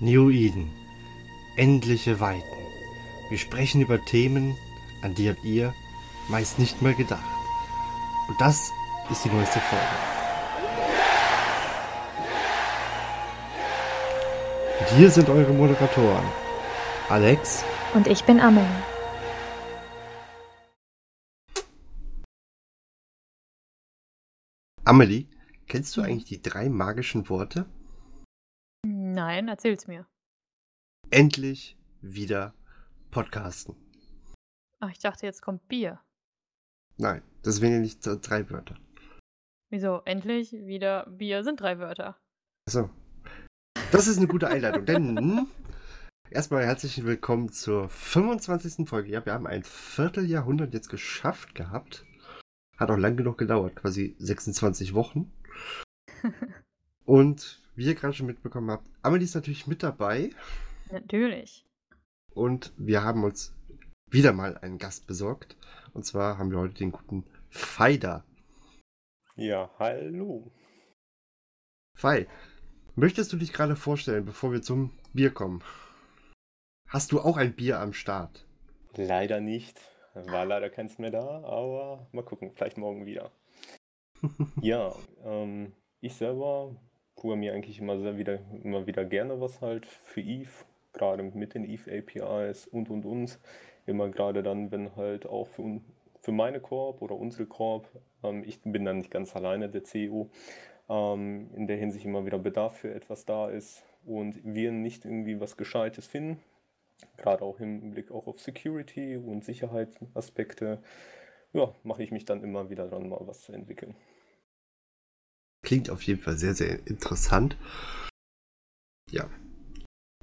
New Eden. Endliche Weiten. Wir sprechen über Themen, an die habt ihr meist nicht mal gedacht. Und das ist die neueste Folge. Und hier sind eure Moderatoren. Alex. Und ich bin Amelie. Amelie, kennst du eigentlich die drei magischen Worte? Nein, erzähl's mir. Endlich wieder podcasten. Ach, ich dachte, jetzt kommt Bier. Nein, das wären ja nicht drei Wörter. Wieso? Endlich wieder Bier sind drei Wörter. Achso. Das ist eine gute Einleitung, denn erstmal herzlich willkommen zur 25. Folge. Ja, wir haben ein Vierteljahrhundert jetzt geschafft gehabt. Hat auch lang genug gedauert, quasi 26 Wochen. Und wie ihr gerade schon mitbekommen habt, Amelie ist natürlich mit dabei. Natürlich. Und wir haben uns wieder mal einen Gast besorgt. Und zwar haben wir heute den guten Feider. Ja, hallo. Fei, möchtest du dich gerade vorstellen, bevor wir zum Bier kommen? Hast du auch ein Bier am Start? Leider nicht. War leider keins mehr da, aber mal gucken, vielleicht morgen wieder. ja, ähm, ich selber programmiere eigentlich immer sehr wieder, immer wieder gerne was halt für Eve, gerade mit den Eve APIs und und und. Immer gerade dann, wenn halt auch für, für meine Korb oder unsere Korb, ähm, ich bin dann nicht ganz alleine der CEO, ähm, in der Hinsicht immer wieder Bedarf für etwas da ist und wir nicht irgendwie was Gescheites finden, gerade auch im Blick auch auf Security und Sicherheitsaspekte, ja, mache ich mich dann immer wieder dran, mal was zu entwickeln. Klingt auf jeden Fall sehr, sehr interessant. Ja.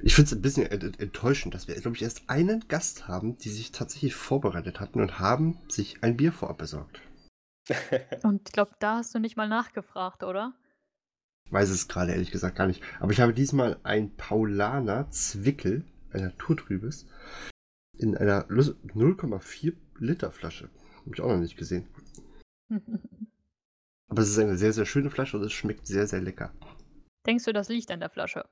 Ich finde es ein bisschen enttäuschend, dass wir, glaube ich, erst einen Gast haben, die sich tatsächlich vorbereitet hatten und haben sich ein Bier vorab besorgt. und ich glaube, da hast du nicht mal nachgefragt, oder? Ich weiß es gerade ehrlich gesagt gar nicht. Aber ich habe diesmal ein Paulaner Zwickel, ein Naturtrübes, in einer 0,4 Liter Flasche. Habe ich auch noch nicht gesehen. Aber es ist eine sehr, sehr schöne Flasche und es schmeckt sehr, sehr lecker. Denkst du, das liegt an der Flasche?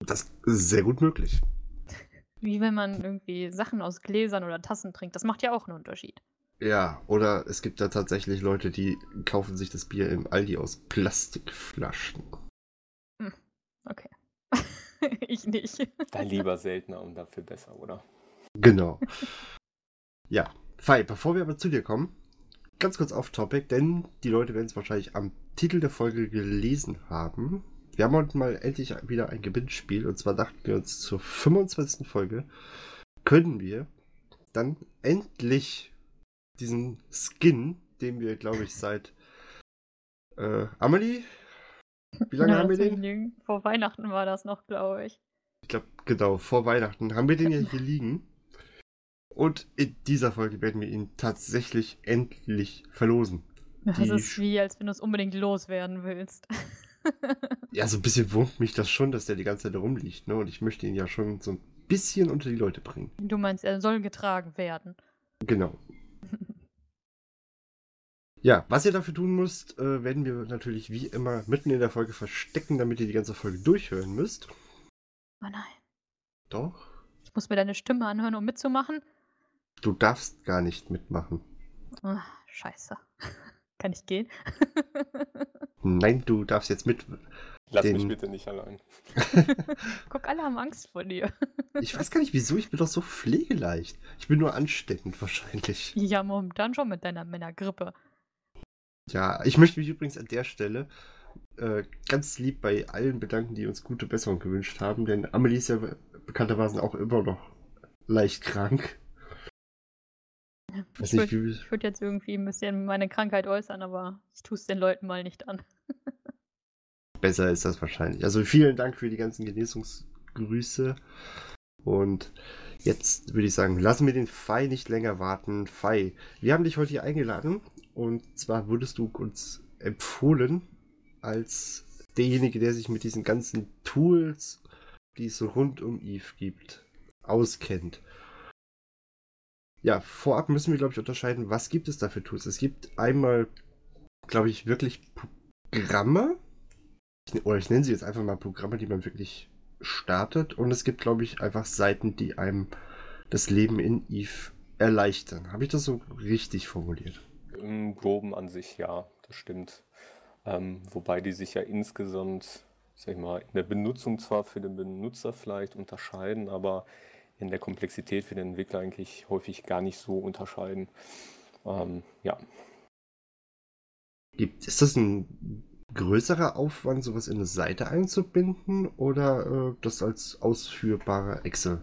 Das ist sehr gut möglich. Wie wenn man irgendwie Sachen aus Gläsern oder Tassen trinkt. Das macht ja auch einen Unterschied. Ja, oder es gibt da tatsächlich Leute, die kaufen sich das Bier im Aldi aus Plastikflaschen. Hm, okay. ich nicht. Dann lieber seltener und dafür besser, oder? Genau. ja, Fei, bevor wir aber zu dir kommen, ganz kurz off-topic, denn die Leute werden es wahrscheinlich am Titel der Folge gelesen haben. Wir haben heute mal endlich wieder ein Gewinnspiel und zwar dachten wir uns zur 25. Folge können wir dann endlich diesen Skin, den wir, glaube ich, seit äh, Amelie? Wie lange ja, haben wir den? Vor Weihnachten war das noch, glaube ich. Ich glaube, genau, vor Weihnachten haben wir den ja hier liegen. Und in dieser Folge werden wir ihn tatsächlich endlich verlosen. Das Die ist wie, als wenn du es unbedingt loswerden willst. ja, so ein bisschen wurmt mich das schon, dass der die ganze Zeit rumliegt, ne? Und ich möchte ihn ja schon so ein bisschen unter die Leute bringen. Du meinst, er soll getragen werden. Genau. ja, was ihr dafür tun müsst, äh, werden wir natürlich wie immer mitten in der Folge verstecken, damit ihr die ganze Folge durchhören müsst. Oh nein. Doch. Ich muss mir deine Stimme anhören, um mitzumachen. Du darfst gar nicht mitmachen. Oh, scheiße. Kann ich gehen? Nein, du darfst jetzt mit. Lass den... mich bitte nicht allein. Guck, alle haben Angst vor dir. ich weiß gar nicht wieso, ich bin doch so pflegeleicht. Ich bin nur ansteckend wahrscheinlich. Ja, momentan schon mit deiner Männergrippe. Ja, ich möchte mich übrigens an der Stelle äh, ganz lieb bei allen bedanken, die uns gute Besserung gewünscht haben, denn Amelie ist ja bekanntermaßen auch immer noch leicht krank. Ich würde würd jetzt irgendwie ein bisschen meine Krankheit äußern, aber ich tue es den Leuten mal nicht an. Besser ist das wahrscheinlich. Also vielen Dank für die ganzen Genesungsgrüße. Und jetzt würde ich sagen, lassen wir den Fei nicht länger warten. Fei, wir haben dich heute hier eingeladen und zwar wurdest du uns empfohlen als derjenige, der sich mit diesen ganzen Tools, die es rund um Eve gibt, auskennt. Ja, vorab müssen wir, glaube ich, unterscheiden, was gibt es da für Tools. Es gibt einmal, glaube ich, wirklich Programme, oder ich nenne sie jetzt einfach mal Programme, die man wirklich startet und es gibt, glaube ich, einfach Seiten, die einem das Leben in Eve erleichtern. Habe ich das so richtig formuliert? Im Groben an sich, ja, das stimmt. Ähm, wobei die sich ja insgesamt, sag ich mal, in der Benutzung zwar für den Benutzer vielleicht unterscheiden, aber in der Komplexität für den Entwickler eigentlich häufig gar nicht so unterscheiden. Ähm, ja. Ist das ein größerer Aufwand, sowas in eine Seite einzubinden oder äh, das als ausführbare Excel?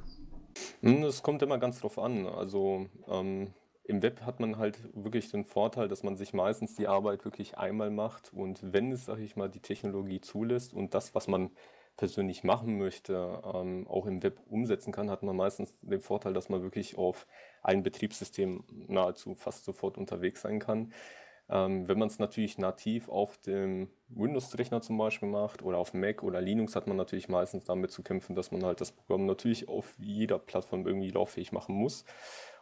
Hm, es kommt immer ganz drauf an. Also ähm, im Web hat man halt wirklich den Vorteil, dass man sich meistens die Arbeit wirklich einmal macht und wenn es, sage ich mal, die Technologie zulässt und das, was man persönlich machen möchte, ähm, auch im Web umsetzen kann, hat man meistens den Vorteil, dass man wirklich auf ein Betriebssystem nahezu fast sofort unterwegs sein kann. Ähm, wenn man es natürlich nativ auf dem Windows-Rechner zum Beispiel macht oder auf Mac oder Linux, hat man natürlich meistens damit zu kämpfen, dass man halt das Programm natürlich auf jeder Plattform irgendwie lauffähig machen muss.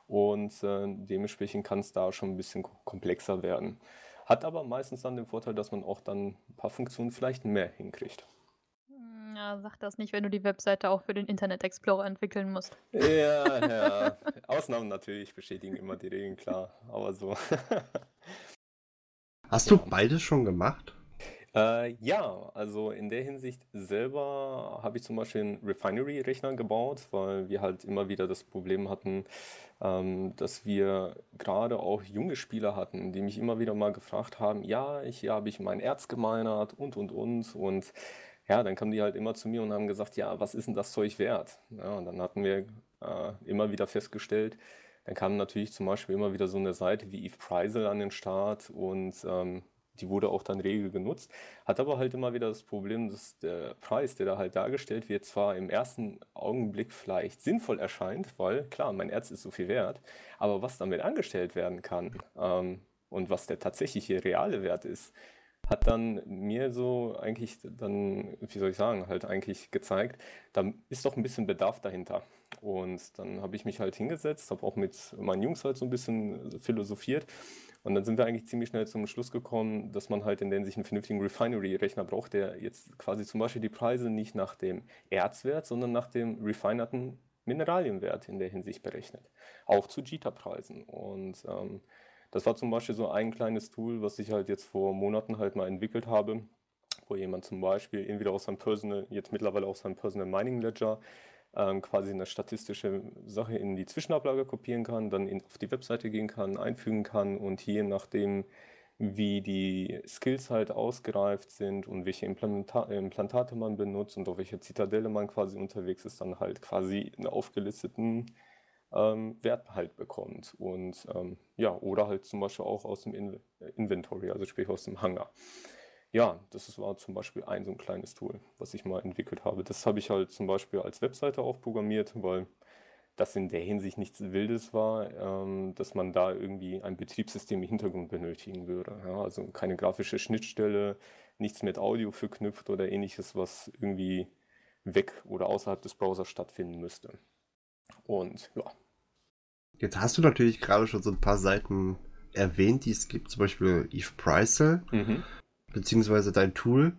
Und äh, dementsprechend kann es da schon ein bisschen komplexer werden. Hat aber meistens dann den Vorteil, dass man auch dann ein paar Funktionen vielleicht mehr hinkriegt. Ja, sag das nicht, wenn du die Webseite auch für den Internet Explorer entwickeln musst. Ja, ja. Ausnahmen natürlich bestätigen immer die Regeln, klar. Aber so. Hast du beides schon gemacht? Äh, ja, also in der Hinsicht selber habe ich zum Beispiel einen Refinery-Rechner gebaut, weil wir halt immer wieder das Problem hatten, ähm, dass wir gerade auch junge Spieler hatten, die mich immer wieder mal gefragt haben, ja, ich, hier habe ich mein Erz gemeinert und, und, und. Und ja, dann kamen die halt immer zu mir und haben gesagt, ja, was ist denn das Zeug wert? Ja, und dann hatten wir äh, immer wieder festgestellt, dann kam natürlich zum Beispiel immer wieder so eine Seite wie Eve Preisel an den Start und ähm, die wurde auch dann regel genutzt. Hat aber halt immer wieder das Problem, dass der Preis, der da halt dargestellt wird, zwar im ersten Augenblick vielleicht sinnvoll erscheint, weil klar, mein Erz ist so viel wert, aber was damit angestellt werden kann ähm, und was der tatsächliche reale Wert ist, hat dann mir so eigentlich dann, wie soll ich sagen, halt eigentlich gezeigt, da ist doch ein bisschen Bedarf dahinter. Und dann habe ich mich halt hingesetzt, habe auch mit meinen Jungs halt so ein bisschen philosophiert. Und dann sind wir eigentlich ziemlich schnell zum Schluss gekommen, dass man halt in der Hinsicht einen vernünftigen Refinery-Rechner braucht, der jetzt quasi zum Beispiel die Preise nicht nach dem Erzwert, sondern nach dem refinerten Mineralienwert in der Hinsicht berechnet. Auch zu JITA-Preisen. Und ähm, das war zum Beispiel so ein kleines Tool, was ich halt jetzt vor Monaten halt mal entwickelt habe, wo jemand zum Beispiel entweder aus seinem Personal, jetzt mittlerweile aus seinem Personal Mining Ledger, ähm, quasi eine statistische Sache in die Zwischenablage kopieren kann, dann in, auf die Webseite gehen kann, einfügen kann und hier nachdem, wie die Skills halt ausgereift sind und welche Implantate man benutzt und auf welche Zitadelle man quasi unterwegs ist, dann halt quasi einen aufgelisteten ähm, Wert halt bekommt. Und ähm, ja, oder halt zum Beispiel auch aus dem In Inventory, also sprich aus dem Hangar. Ja, das war zum Beispiel ein so ein kleines Tool, was ich mal entwickelt habe. Das habe ich halt zum Beispiel als Webseite auch programmiert, weil das in der Hinsicht nichts Wildes war, ähm, dass man da irgendwie ein Betriebssystem im Hintergrund benötigen würde. Ja, also keine grafische Schnittstelle, nichts mit Audio verknüpft oder ähnliches, was irgendwie weg oder außerhalb des Browsers stattfinden müsste. Und ja. Jetzt hast du natürlich gerade schon so ein paar Seiten erwähnt, die es gibt, zum Beispiel Eve Preisel, mhm. beziehungsweise dein Tool.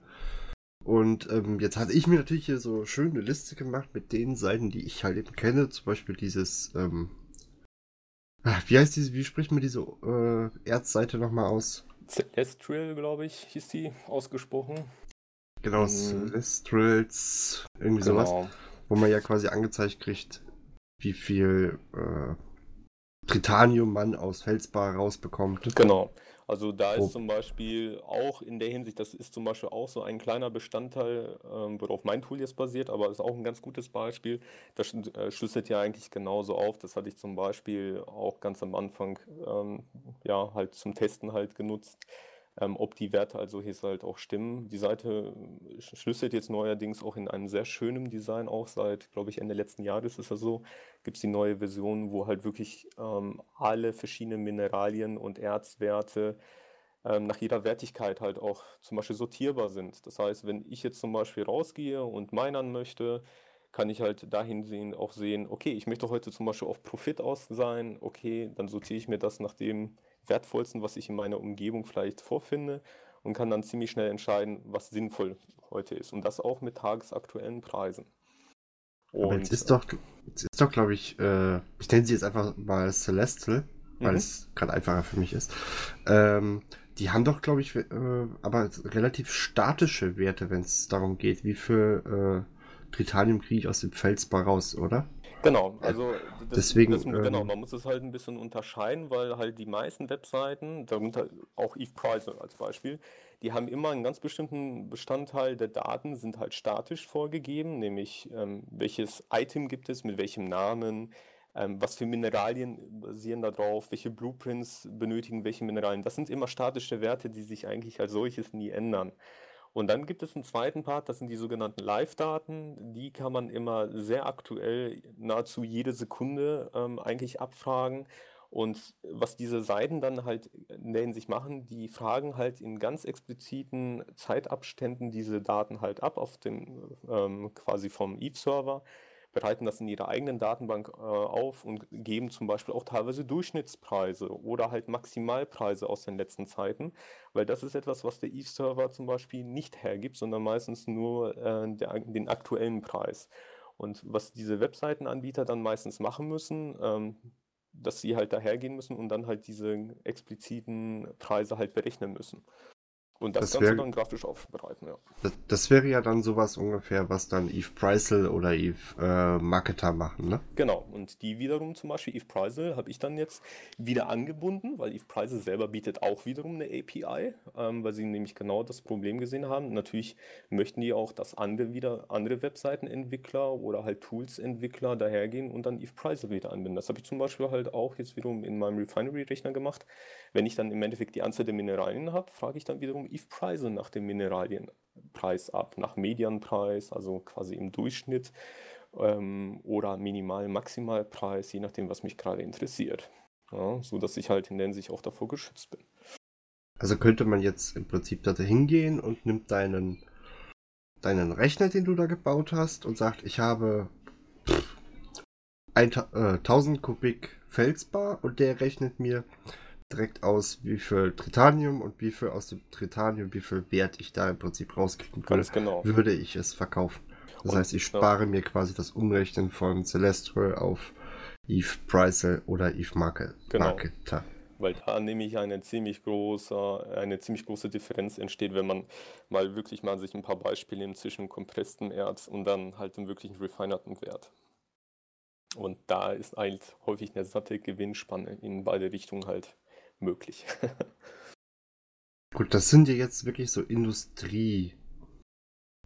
Und ähm, jetzt hatte ich mir natürlich hier so schön eine Liste gemacht mit den Seiten, die ich halt eben kenne. Zum Beispiel dieses, ähm, ah, wie heißt diese, wie spricht man diese äh, Erzseite nochmal aus? Celestial, glaube ich, hieß die ausgesprochen. Genau, mhm. Celestials, irgendwie genau. sowas. Wo man ja quasi angezeigt kriegt, wie viel äh, Tritanium man aus Felsbar rausbekommt. Genau. Also da ist zum Beispiel auch in der Hinsicht, das ist zum Beispiel auch so ein kleiner Bestandteil, ähm, worauf mein Tool jetzt basiert, aber ist auch ein ganz gutes Beispiel. Das äh, schlüsselt ja eigentlich genauso auf. Das hatte ich zum Beispiel auch ganz am Anfang ähm, ja halt zum Testen halt genutzt ähm, ob die Werte also hier halt auch stimmen. Die Seite äh, schlüsselt jetzt neuerdings auch in einem sehr schönen Design, auch seit, glaube ich, Ende letzten Jahres ist es so, gibt es die neue Version, wo halt wirklich ähm, alle verschiedenen Mineralien und Erzwerte ähm, nach jeder Wertigkeit halt auch zum Beispiel sortierbar sind. Das heißt, wenn ich jetzt zum Beispiel rausgehe und minern möchte, kann ich halt dahin sehen, auch sehen, okay, ich möchte heute zum Beispiel auf Profit aus sein, okay, dann sortiere ich mir das nach dem, Wertvollsten, was ich in meiner Umgebung vielleicht vorfinde und kann dann ziemlich schnell entscheiden, was sinnvoll heute ist. Und das auch mit tagesaktuellen Preisen. Aber jetzt ist doch, jetzt ist doch, glaube ich, äh, ich nenne sie jetzt einfach mal Celestial, weil Mhm. es gerade einfacher für mich ist. Ähm, die haben doch, glaube ich, äh, aber relativ statische Werte, wenn es darum geht, wie viel äh, Tritanium kriege ich aus dem Felsbar raus, oder? Genau, also das, Deswegen, das, genau, ähm, man muss es halt ein bisschen unterscheiden, weil halt die meisten Webseiten, darunter auch Eve Price als Beispiel, die haben immer einen ganz bestimmten Bestandteil der Daten, sind halt statisch vorgegeben, nämlich ähm, welches Item gibt es, mit welchem Namen, ähm, was für Mineralien basieren da drauf, welche Blueprints benötigen welche Mineralien. Das sind immer statische Werte, die sich eigentlich als solches nie ändern. Und dann gibt es einen zweiten Part, das sind die sogenannten Live-Daten. Die kann man immer sehr aktuell, nahezu jede Sekunde ähm, eigentlich abfragen. Und was diese Seiten dann halt in der Hinsicht machen, die fragen halt in ganz expliziten Zeitabständen diese Daten halt ab auf dem ähm, quasi vom Eve-Server, bereiten das in ihrer eigenen Datenbank äh, auf und geben zum Beispiel auch teilweise Durchschnittspreise oder halt Maximalpreise aus den letzten Zeiten, weil das ist etwas, was der Eve-Server zum Beispiel nicht hergibt, sondern meistens nur äh, der, den aktuellen Preis. Und was diese Webseitenanbieter dann meistens machen müssen, ähm, dass sie halt dahergehen müssen und dann halt diese expliziten Preise halt berechnen müssen. Und das, Das Ganze dann grafisch aufbereiten, ja. Das, das wäre ja dann sowas ungefähr, was dann Eve Preisel oder Eve äh, Marketer machen, ne? Genau, und die wiederum zum Beispiel, Eve Preisel, habe ich dann jetzt wieder angebunden, weil Eve Preisel selber bietet auch wiederum eine API, ähm, weil sie nämlich genau das Problem gesehen haben. Natürlich möchten die auch, dass andere wieder andere Webseitenentwickler oder halt Tools-Entwickler dahergehen und dann Eve Preisel wieder anbinden. Das habe ich zum Beispiel halt auch jetzt wiederum in meinem Refinery-Rechner gemacht. Wenn ich dann im Endeffekt die Anzahl der Mineralien habe, frage ich dann wiederum Eve Preisel nach dem Mineralienpreis ab, nach Medianpreis, also quasi im Durchschnitt ähm, oder Minimal-, Maximalpreis, je nachdem, was mich gerade interessiert. Ja, so dass ich halt in der Hinsicht auch davor geschützt bin. Also könnte man jetzt im Prinzip da hingehen und nimmt deinen, deinen Rechner, den du da gebaut hast, und sagt, ich habe pff, ein, Ta- äh, 1000 Kubik Felsbar und der rechnet mir direkt aus, wie viel Tritanium und wie viel aus dem Tritanium, wie viel Wert ich da im Prinzip rauskriegen würde, genau. würde ich es verkaufen. Das Und, heißt, ich ja. spare mir quasi das Umrechnen von Celestial auf Eve Preisel oder Eve Market, Genau. Marketer. Weil da nämlich eine ziemlich große, eine ziemlich große Differenz entsteht, wenn man mal wirklich mal sich ein paar Beispiele nimmt zwischen kompresstem Erz und dann halt dem wirklichen refinerten Wert. Und da ist halt häufig eine satte Gewinnspanne in beide Richtungen halt möglich. Gut, das sind ja jetzt wirklich so Industrie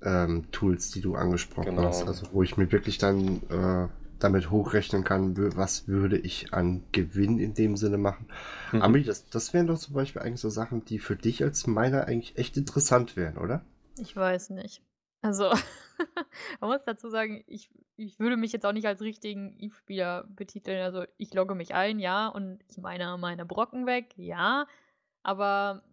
ähm, Tools, die du angesprochen Genau. hast. Also wo ich mir wirklich dann äh, damit hochrechnen kann, was würde ich an Gewinn in dem Sinne machen. Mhm. Ami, das, das wären doch zum Beispiel eigentlich so Sachen, die für dich als Miner eigentlich echt interessant wären, oder? Ich weiß nicht. Also, man muss dazu sagen, ich, ich würde mich jetzt auch nicht als richtigen Eve-Spieler betiteln. Also, ich logge mich ein, ja, und ich meine meine Brocken weg, ja. Aber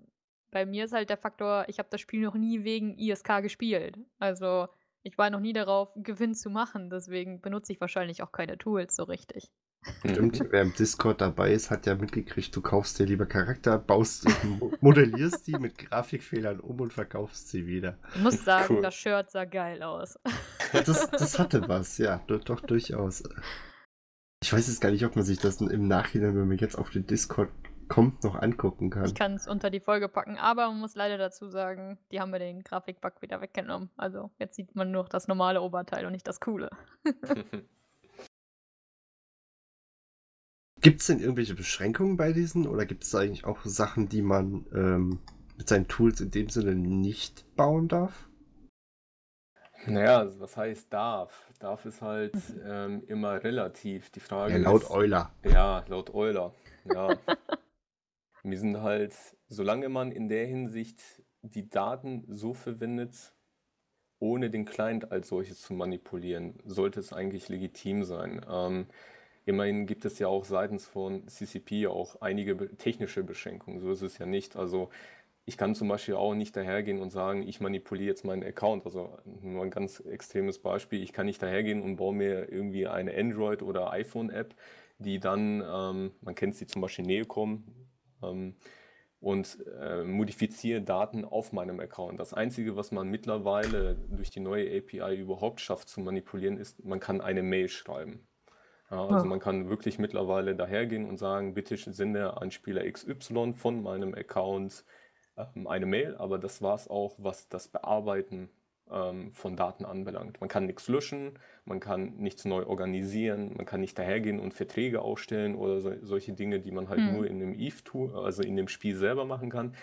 bei mir ist halt der Faktor, ich habe das Spiel noch nie wegen ISK gespielt. Also, ich war noch nie darauf, Gewinn zu machen. Deswegen benutze ich wahrscheinlich auch keine Tools so richtig. Stimmt, wer im Discord dabei ist, hat ja mitgekriegt, du kaufst dir lieber Charakter, baust, mo- modellierst die mit Grafikfehlern um und verkaufst sie wieder. Ich muss sagen, Cool. das Shirt sah geil aus. Das, das hatte was, ja, doch, doch durchaus. Ich weiß jetzt gar nicht, ob man sich das im Nachhinein, wenn man jetzt auf den Discord kommt, noch angucken kann. Ich kann es unter die Folge packen, aber man muss leider dazu sagen, die haben mir den Grafikbug wieder weggenommen. Also jetzt sieht man nur das normale Oberteil und nicht das coole. Gibt es denn irgendwelche Beschränkungen bei diesen oder gibt es eigentlich auch Sachen, die man ähm, mit seinen Tools in dem Sinne nicht bauen darf? Naja, also was heißt darf? Darf ist halt ähm, immer relativ. Die Frage Ja, laut ist, Euler. Ja, laut Euler. Ja. Wir sind halt, solange man in der Hinsicht die Daten so verwendet, ohne den Client als solches zu manipulieren, sollte es eigentlich legitim sein. Ähm, immerhin gibt es ja auch seitens von CCP auch einige technische Beschränkungen. So ist es ja nicht. Also ich kann zum Beispiel auch nicht dahergehen und sagen, ich manipuliere jetzt meinen Account. Also nur ein ganz extremes Beispiel. Ich kann nicht dahergehen und baue mir irgendwie eine Android- oder iPhone-App, die dann, ähm, man kennt sie zum Beispiel Neocom, ähm, und äh, modifiziere Daten auf meinem Account. Das Einzige, was man mittlerweile durch die neue API überhaupt schafft zu manipulieren, ist, man kann eine Mail schreiben. Ja, also man kann wirklich mittlerweile dahergehen und sagen, bitte sende an Spieler XY von meinem Account ähm, eine Mail, aber das war es auch, was das Bearbeiten ähm, von Daten anbelangt. Man kann nichts löschen, man kann nichts neu organisieren, man kann nicht dahergehen und Verträge aufstellen oder so, solche Dinge, die man halt Hm. nur in dem Eve-Tool, also in dem Spiel selber machen kann.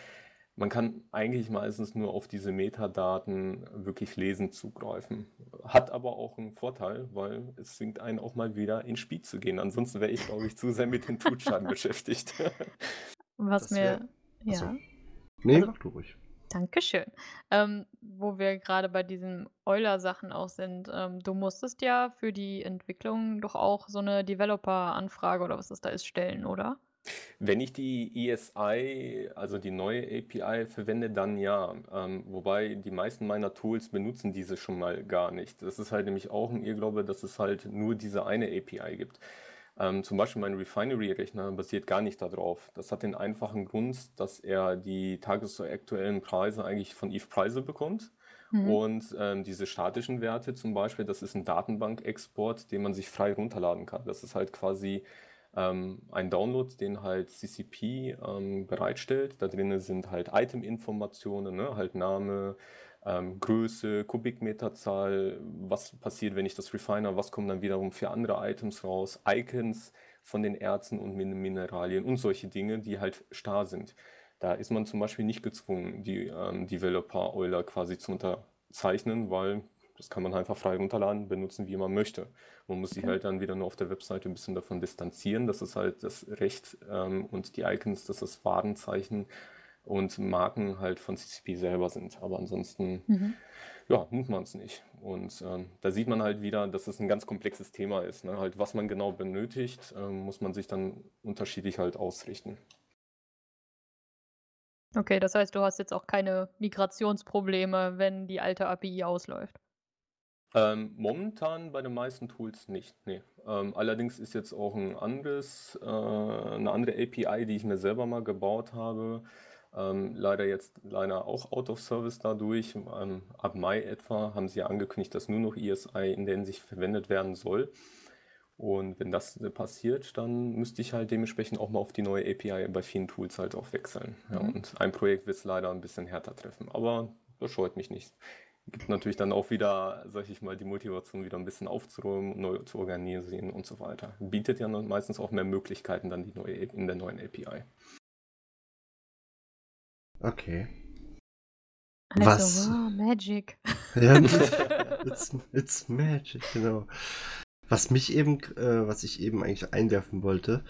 Man kann eigentlich meistens nur auf diese Metadaten wirklich lesend zugreifen. Hat aber auch einen Vorteil, weil es zwingt einen auch mal wieder ins Spiel zu gehen. Ansonsten wäre ich, glaube ich, zu sehr mit den Toolchain beschäftigt. Was Das wär- mir. Achso. Ja. Nee, Also- mach du ruhig. Dankeschön. Ähm, wo wir gerade bei diesen Euler-Sachen auch sind. Ähm, du musstest ja für die Entwicklung doch auch so eine Developer-Anfrage oder was das da ist, stellen, oder? Wenn ich die ESI, also die neue API, verwende, dann ja. Ähm, wobei die meisten meiner Tools benutzen diese schon mal gar nicht. Das ist halt nämlich auch ein Irrglaube, dass es halt nur diese eine API gibt. Ähm, zum Beispiel mein Refinery-Rechner basiert gar nicht darauf. Das hat den einfachen Grund, dass er die tagesaktuellen Preise eigentlich von Eve Preise bekommt. Mhm. Und ähm, diese statischen Werte zum Beispiel, das ist ein Datenbankexport, den man sich frei runterladen kann. Das ist halt quasi ähm, ein Download, den halt CCP ähm, bereitstellt. Da drinnen sind halt Item-Informationen, ne? halt Name, ähm, Größe, Kubikmeterzahl, was passiert, wenn ich das refiner, was kommen dann wiederum für andere Items raus, Icons von den Erzen und Min Mineralien und solche Dinge, die halt starr sind. Da ist man zum Beispiel nicht gezwungen, die ähm, Developer Euler quasi zu unterzeichnen, weil das kann man einfach frei runterladen, benutzen, wie man möchte. Man muss sich Okay. halt dann wieder nur auf der Webseite ein bisschen davon distanzieren. Das ist halt das Recht ähm, und die Icons, dass das Warenzeichen und Marken halt von CCP selber sind. Aber ansonsten, Mhm. ja, nimmt man es nicht. Und ähm, da sieht man halt wieder, dass es ein ganz komplexes Thema ist. Ne? Halt, was man genau benötigt, ähm, muss man sich dann unterschiedlich halt ausrichten. Okay, das heißt, du hast jetzt auch keine Migrationsprobleme, wenn die alte API ausläuft. Ähm, momentan bei den meisten Tools nicht, nee. Ähm, allerdings ist jetzt auch ein anderes, äh, eine andere API, die ich mir selber mal gebaut habe, ähm, leider jetzt leider auch out of service dadurch. Ähm, ab Mai etwa haben sie ja angekündigt, dass nur noch ESI in der Hinsicht verwendet werden soll. Und wenn das passiert, dann müsste ich halt dementsprechend auch mal auf die neue API bei vielen Tools halt auch wechseln. Ja, Mhm. und ein Projekt wird es leider ein bisschen härter treffen, aber das scheut mich nicht. Gibt natürlich dann auch wieder, sag ich mal, die Motivation wieder ein bisschen aufzuräumen, neu zu organisieren und so weiter. Bietet ja meistens auch mehr Möglichkeiten dann die neue, in der neuen API. Okay. Also, Was? wow, Magic. Ja, it's, it's magic, genau. Was mich eben, äh, was ich eben eigentlich einwerfen wollte,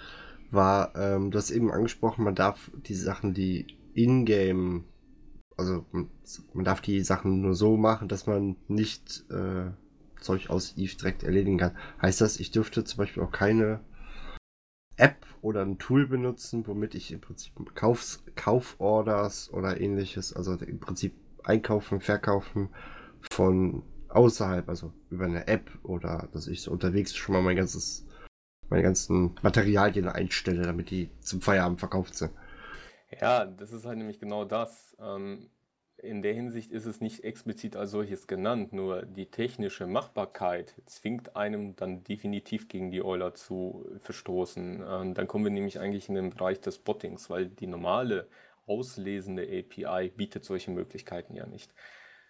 war, ähm, du hast eben angesprochen, man darf die Sachen, die in-game, also man, darf die Sachen nur so machen, dass man nicht äh, Zeug aus Eve direkt erledigen kann. Heißt das, ich dürfte zum Beispiel auch keine App oder ein Tool benutzen, womit ich im Prinzip Kaufs, Kauforders oder ähnliches, also im Prinzip einkaufen, verkaufen von außerhalb, also über eine App oder dass ich so unterwegs schon mal mein ganzes, meine ganzen Materialien einstelle, damit die zum Feierabend verkauft sind. Ja, das ist halt nämlich genau das. Ähm, in der Hinsicht ist es nicht explizit als solches genannt, nur die technische Machbarkeit zwingt einem dann definitiv gegen die Euler zu verstoßen. Ähm, dann kommen wir nämlich eigentlich in den Bereich des Bottings, weil die normale auslesende API bietet solche Möglichkeiten ja nicht.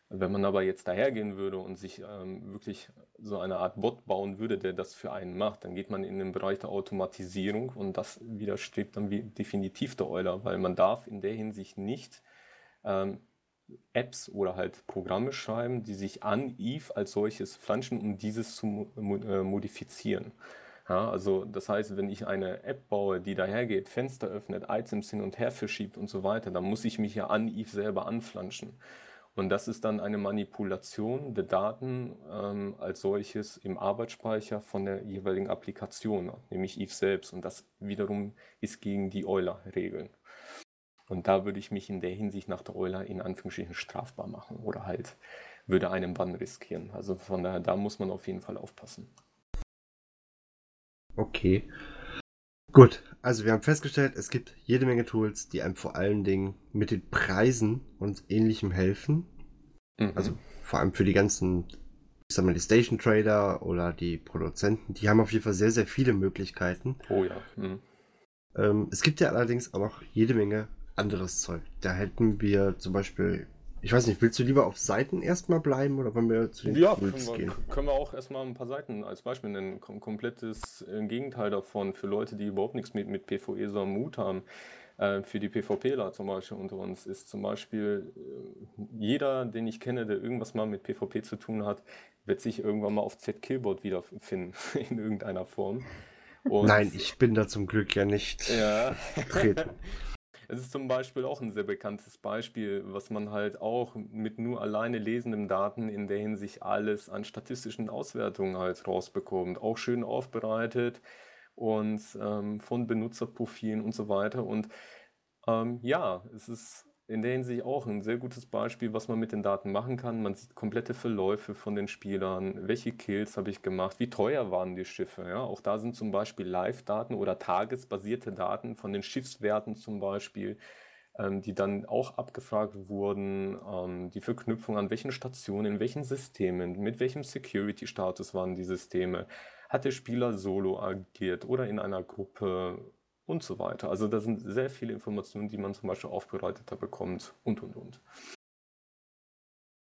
Wenn man aber jetzt dahergehen würde und sich ähm, wirklich so eine Art Bot bauen würde, der das für einen macht, dann geht man in den Bereich der Automatisierung und das widerstrebt dann wie definitiv der Euler, weil man darf in der Hinsicht nicht ähm, Apps oder halt Programme schreiben, die sich an Eve als solches flanschen, um dieses zu mo äh, modifizieren. Ja, also das heißt, wenn ich eine App baue, die dahergeht, Fenster öffnet, Items hin und her verschiebt und so weiter, dann muss ich mich ja an Eve selber anflanschen. Und das ist dann eine Manipulation der Daten ähm, als solches im Arbeitsspeicher von der jeweiligen Applikation, nämlich Eve selbst. Und das wiederum ist gegen die Euler-Regeln. Und da würde ich mich in der Hinsicht nach der Euler in Anführungsstrichen strafbar machen oder halt würde einen Bann riskieren. Also von daher, da muss man auf jeden Fall aufpassen. Okay. Gut, also wir haben festgestellt, es gibt jede Menge Tools, die einem vor allen Dingen mit den Preisen und ähnlichem helfen. Mhm. Also vor allem für die ganzen, ich sag mal, die Station Trader oder die Produzenten, die haben auf jeden Fall sehr, sehr viele Möglichkeiten. Oh ja. Mhm. Ähm, es gibt ja allerdings auch noch jede Menge anderes Zeug. Da hätten wir zum Beispiel ich weiß nicht, willst du lieber auf Seiten erstmal bleiben oder wollen wir zu den ja, Tools können wir, gehen? können wir auch erstmal ein paar Seiten als Beispiel nennen. Kom komplettes äh, Gegenteil davon für Leute, die überhaupt nichts mit, mit PvE so am Mut haben. Äh, für die PvPler zum Beispiel unter uns ist zum Beispiel äh, jeder, den ich kenne, der irgendwas mal mit PvP zu tun hat, wird sich irgendwann mal auf Z-Killboard wiederfinden in irgendeiner Form. Und Nein, ich bin da zum Glück ja nicht ja. vertreten. Es ist zum Beispiel auch ein sehr bekanntes Beispiel, was man halt auch mit nur alleine lesenden Daten in der Hinsicht alles an statistischen Auswertungen halt rausbekommt. Auch schön aufbereitet und ähm, von Benutzerprofilen und so weiter. Und ähm, ja, es ist in der Hinsicht auch ein sehr gutes Beispiel, was man mit den Daten machen kann. Man sieht komplette Verläufe von den Spielern, welche Kills habe ich gemacht, wie teuer waren die Schiffe. Ja? Auch da sind zum Beispiel Live-Daten oder tagesbasierte Daten von den Schiffswerten zum Beispiel, ähm, die dann auch abgefragt wurden, ähm, die Verknüpfung an welchen Stationen, in welchen Systemen, mit welchem Security-Status waren die Systeme. Hat der Spieler solo agiert oder in einer Gruppe und so weiter. Also da sind sehr viele Informationen, die man zum Beispiel aufbereiteter bekommt und und und.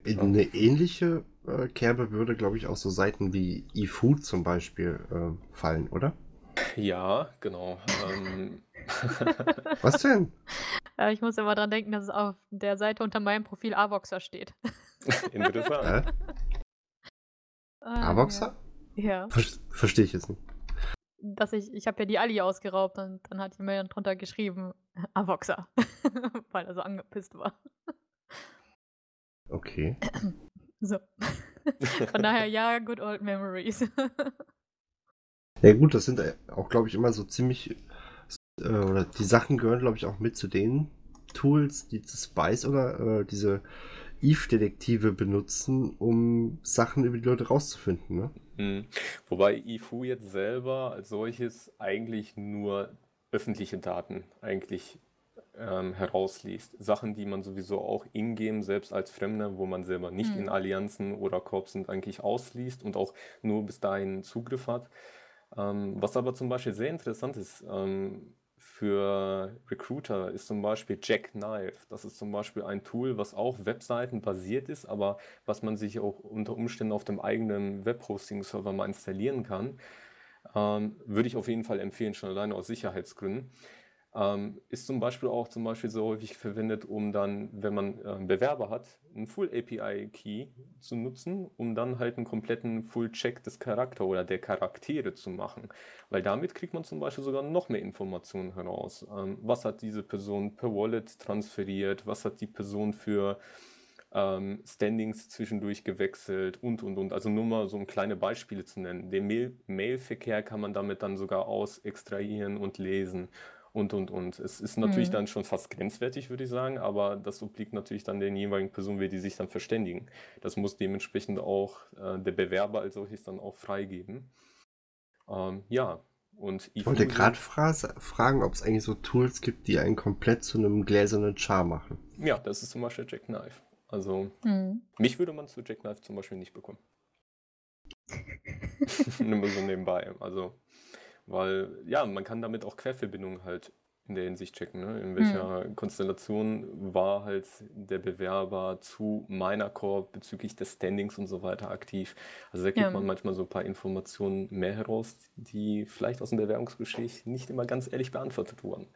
In eine ähnliche äh, Kerbe würde, glaube ich, auch so Seiten wie eFood zum Beispiel äh, fallen, oder? Ja, genau. Ähm. Was denn? Ich muss immer dran denken, dass es auf der Seite unter meinem Profil Avoxer steht. Interessant. Äh? Avoxer? Ja. Ver Verstehe ich jetzt nicht dass ich, ich habe ja die Ali ausgeraubt und dann hat jemand drunter geschrieben, Avoxer, weil er so angepisst war. Okay. So. Von daher, ja, good old memories. ja gut, das sind auch, glaube ich, immer so ziemlich, äh, oder die Sachen gehören, glaube ich, auch mit zu den Tools, die Spice oder äh, diese Eve-Detektive benutzen, um Sachen über die Leute rauszufinden, ne? Mhm. Wobei IFU jetzt selber als solches eigentlich nur öffentliche Daten eigentlich ähm, herausliest. Sachen, die man sowieso auch in-game selbst als Fremder, wo man selber nicht mhm. in Allianzen oder Korps sind, eigentlich ausliest und auch nur bis dahin Zugriff hat. Ähm, was aber zum Beispiel sehr interessant ist, ähm, für Recruiter ist zum Beispiel Jackknife. Das ist zum Beispiel ein Tool, was auch Webseiten basiert ist, aber was man sich auch unter Umständen auf dem eigenen Webhosting-Server mal installieren kann. Ähm, würde ich auf jeden Fall empfehlen, schon alleine aus Sicherheitsgründen. Ähm, ist zum Beispiel auch zum Beispiel so häufig verwendet, um dann, wenn man äh, Bewerber hat, einen Full API Key zu nutzen, um dann halt einen kompletten Full Check des Charakter oder der Charaktere zu machen. Weil damit kriegt man zum Beispiel sogar noch mehr Informationen heraus. Ähm, was hat diese Person per Wallet transferiert? Was hat die Person für ähm, Standings zwischendurch gewechselt und und und. Also nur mal so um kleine Beispiele zu nennen. Den Mail-Verkehr kann man damit dann sogar aus extrahieren und lesen und, und, und. Es ist natürlich mhm. dann schon fast grenzwertig, würde ich sagen, aber das obliegt natürlich dann den jeweiligen Personen, wie die sich dann verständigen. Das muss dementsprechend auch äh, der Bewerber als solches dann auch freigeben. Ähm, ja, und ich wollte gerade fra fragen, ob es eigentlich so Tools gibt, die einen komplett zu einem gläsernen Char machen. Ja, das ist zum Beispiel Jackknife. Also, mhm. mich würde man zu Jackknife zum Beispiel nicht bekommen. Nur so nebenbei. Also, weil, ja, man kann damit auch Querverbindungen halt in der Hinsicht checken. Ne? In welcher mhm. Konstellation war halt der Bewerber zu meiner Core bezüglich des Standings und so weiter aktiv. Also da kriegt ja. man manchmal so ein paar Informationen mehr heraus, die vielleicht aus dem Bewerbungsgespräch nicht immer ganz ehrlich beantwortet wurden.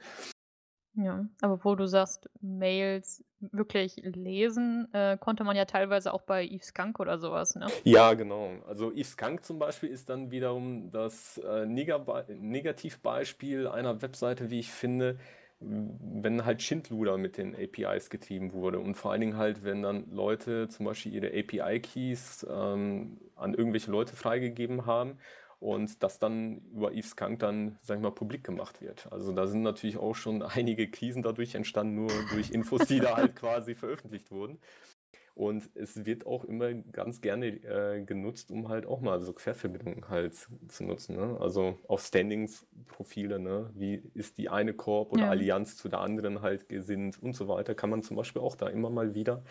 Ja, aber wo du sagst, Mails wirklich lesen, äh, konnte man ja teilweise auch bei Eve Skunk oder sowas, ne? Ja, genau. Also Eve Skunk zum Beispiel ist dann wiederum das äh, Negativbeispiel einer Webseite, wie ich finde, wenn halt Schindluder mit den APIs getrieben wurde und vor allen Dingen halt, wenn dann Leute zum Beispiel ihre API-Keys ähm, an irgendwelche Leute freigegeben haben und das dann über Eve Skunk dann, sag ich mal, publik gemacht wird. Also da sind natürlich auch schon einige Krisen dadurch entstanden, nur durch Infos, die da halt quasi veröffentlicht wurden. Und es wird auch immer ganz gerne äh, genutzt, um halt auch mal so Querverbindungen halt zu nutzen. Ne? Also auch Standings-Profile, ne? wie ist die eine Korb oder Ja. Allianz zu der anderen halt gesinnt und so weiter, kann man zum Beispiel auch da immer mal wieder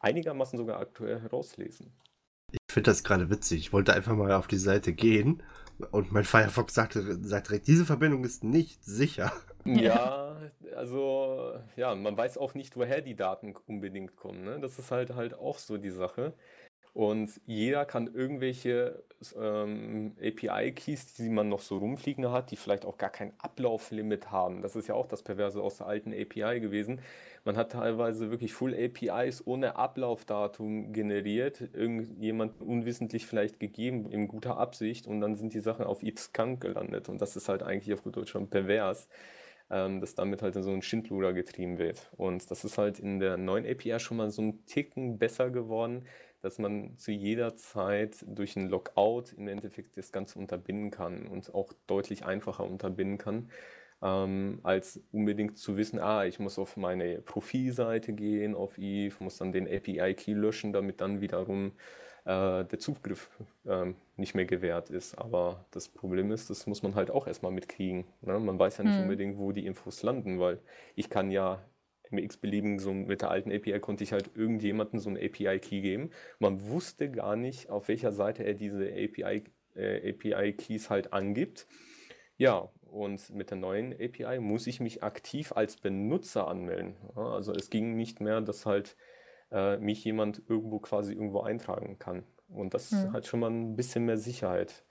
einigermaßen sogar aktuell herauslesen. Ich finde das gerade witzig. Ich wollte einfach mal auf die Seite gehen und mein Firefox sagte, sagt direkt, diese Verbindung ist nicht sicher. Ja, also ja, man weiß auch nicht, woher die Daten unbedingt kommen. Ne? Das ist halt halt auch so die Sache. Und jeder kann irgendwelche ähm, API-Keys, die man noch so rumfliegen hat, die vielleicht auch gar kein Ablauflimit haben. Das ist ja auch das Perverse aus der alten API gewesen. Man hat teilweise wirklich Full APIs ohne Ablaufdatum generiert, irgendjemand unwissentlich vielleicht gegeben, in guter Absicht, und dann sind die Sachen auf Ipskunk gelandet. Und das ist halt eigentlich auf gut Deutsch schon pervers ähm, dass damit halt so ein Schindluder getrieben wird. Und das ist halt in der neuen API schon mal so ein Ticken besser geworden, dass man zu jeder Zeit durch ein Logout im Endeffekt das Ganze unterbinden kann und auch deutlich einfacher unterbinden kann, ähm, als unbedingt zu wissen, ah, ich muss auf meine Profilseite gehen, auf Eve, muss dann den API-Key löschen, damit dann wiederum äh, der Zugriff ähm, nicht mehr gewährt ist. Aber das Problem ist, das muss man halt auch erstmal mitkriegen. Ne? Man weiß ja nicht Hm. unbedingt, wo die Infos landen, weil ich kann ja im x-beliebigen, so mit der alten API konnte ich halt irgendjemandem so einen API-Key geben. Man wusste gar nicht, auf welcher Seite er diese API, äh, API-Keys halt angibt. Ja, und mit der neuen API muss ich mich aktiv als Benutzer anmelden. Also es ging nicht mehr, dass halt äh, mich jemand irgendwo quasi irgendwo eintragen kann. Und das Hm. hat schon mal ein bisschen mehr Sicherheit.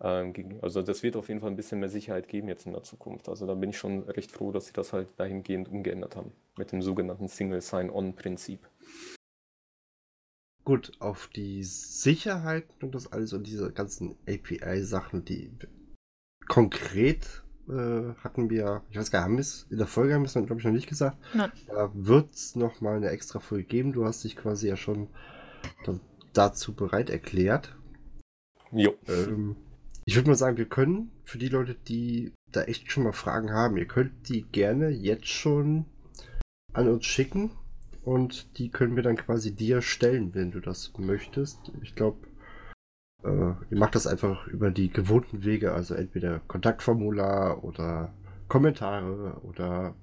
ähm, gegen- Also das wird auf jeden Fall ein bisschen mehr Sicherheit geben jetzt in der Zukunft. Also da bin ich schon recht froh, dass sie das halt dahingehend umgeändert haben. Mit dem sogenannten Single Sign-On-Prinzip. Gut, auf die Sicherheit und das alles und diese ganzen API-Sachen, die konkret äh, hatten wir, ich weiß gar nicht, haben wir es in der Folge haben wir es, glaube ich, noch nicht gesagt. Nein. Da wird es nochmal eine extra Folge geben. Du hast dich quasi ja schon da, dazu bereit erklärt. Jo. Ähm, ich würde mal sagen, wir können für die Leute, die da echt schon mal Fragen haben, ihr könnt die gerne jetzt schon an uns schicken und die können wir dann quasi dir stellen, wenn du das möchtest. Ich glaube, äh, ihr macht das einfach über die gewohnten Wege, also entweder Kontaktformular oder Kommentare oder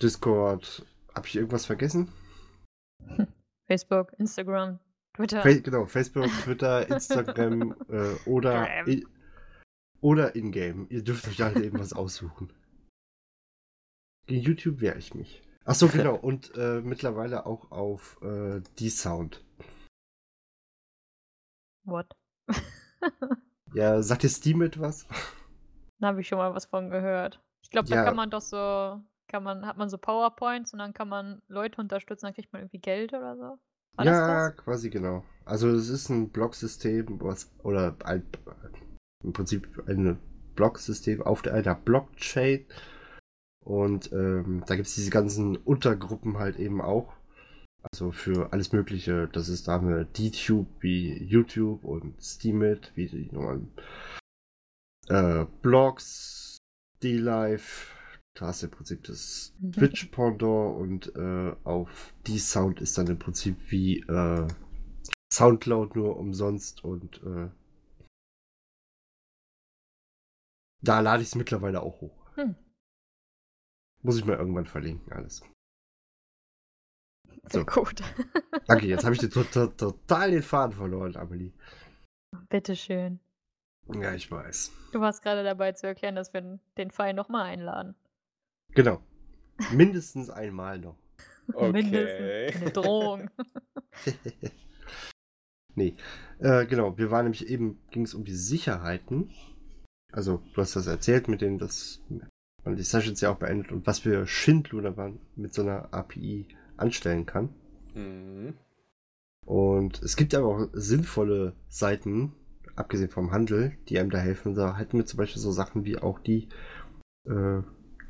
Discord. Habe ich irgendwas vergessen? Facebook, Instagram, Twitter. Fa genau, Facebook, Twitter, Instagram äh, oder, Gram. i- oder Ingame. Ihr dürft euch halt eben was aussuchen. Gegen YouTube wehre ich mich. Achso, genau. Und äh, mittlerweile auch auf äh, die Sound. What? Ja, sagt dir Steam etwas? Da habe ich schon mal was von gehört. Ich glaube, da Ja. kann man doch so, kann man, hat man so PowerPoints und dann kann man Leute unterstützen, dann kriegt man irgendwie Geld oder so. War ja, quasi genau. Also es ist ein Blocksystem, was oder ein, im Prinzip ein Blocksystem auf der, einer Blockchain. Und ähm, da gibt es diese ganzen Untergruppen halt eben auch. Also für alles Mögliche. Das ist da eine DTube wie YouTube und Steemit, wie die normalen äh, Blogs, D-Live. Da hast du im Prinzip das Mhm. Twitch-Pendant und äh, auf die Sound ist dann im Prinzip wie äh, Soundcloud nur umsonst und äh, da lade ich es mittlerweile auch hoch. Hm. Muss ich mal irgendwann verlinken, alles. Sehr So. gut. Danke, jetzt habe ich dir total, total den Faden verloren, Amelie. Bitteschön. Ja, ich weiß. Du warst gerade dabei zu erklären, dass wir den Pfeil nochmal einladen. Genau. Mindestens einmal noch. Mindestens. Eine Drohung. nee. Äh, genau, wir waren nämlich eben, ging es um die Sicherheiten. Also, du hast das erzählt, mit denen das man die Sessions ja auch beendet und was für Schindluder man mit so einer API anstellen kann. Mhm. Und es gibt aber auch sinnvolle Seiten, abgesehen vom Handel, die einem da helfen. Da halten wir zum Beispiel so Sachen wie auch die äh,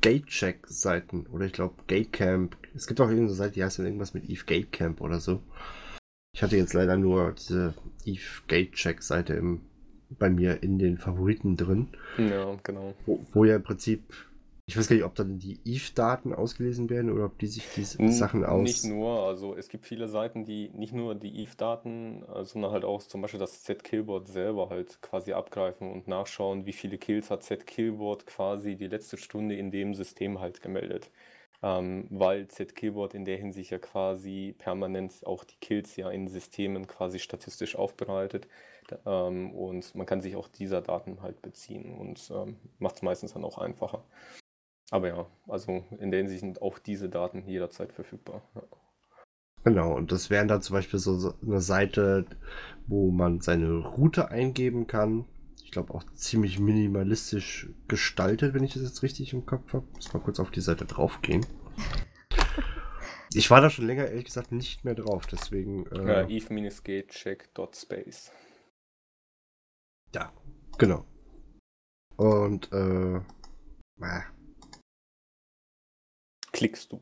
Gatecheck-Seiten oder ich glaube Gatecamp. Es gibt auch irgendeine Seite, die heißt dann irgendwas mit Eve Gatecamp oder so. Ich hatte jetzt leider nur diese Eve Gatecheck-Seite bei mir in den Favoriten drin, Ja, genau. wo, wo ja im Prinzip Ich weiß gar nicht, ob dann die Eve-Daten ausgelesen werden oder ob die sich diese N- Sachen aus. Nicht nur, also es gibt viele Seiten, die nicht nur die Eve-Daten, äh, sondern halt auch zum Beispiel das Z-Killboard selber halt quasi abgreifen und nachschauen, wie viele Kills hat Z-Killboard quasi die letzte Stunde in dem System halt gemeldet. Ähm, weil Z-Killboard in der Hinsicht ja quasi permanent auch die Kills ja in Systemen quasi statistisch aufbereitet. Ähm, und man kann sich auch dieser Daten halt beziehen und ähm, macht es meistens dann auch einfacher. Aber ja, also in der Hinsicht sind auch diese Daten jederzeit verfügbar. Ja. Genau, und das wären dann zum Beispiel so eine Seite, wo man seine Route eingeben kann. Ich glaube auch ziemlich minimalistisch gestaltet, wenn ich das jetzt richtig im Kopf habe. Muss mal kurz auf die Seite draufgehen. Ich war da schon länger, ehrlich gesagt, nicht mehr drauf, deswegen. Äh, Äh, eve-gatecheck.space. ja, genau. Und, äh. Klickst du.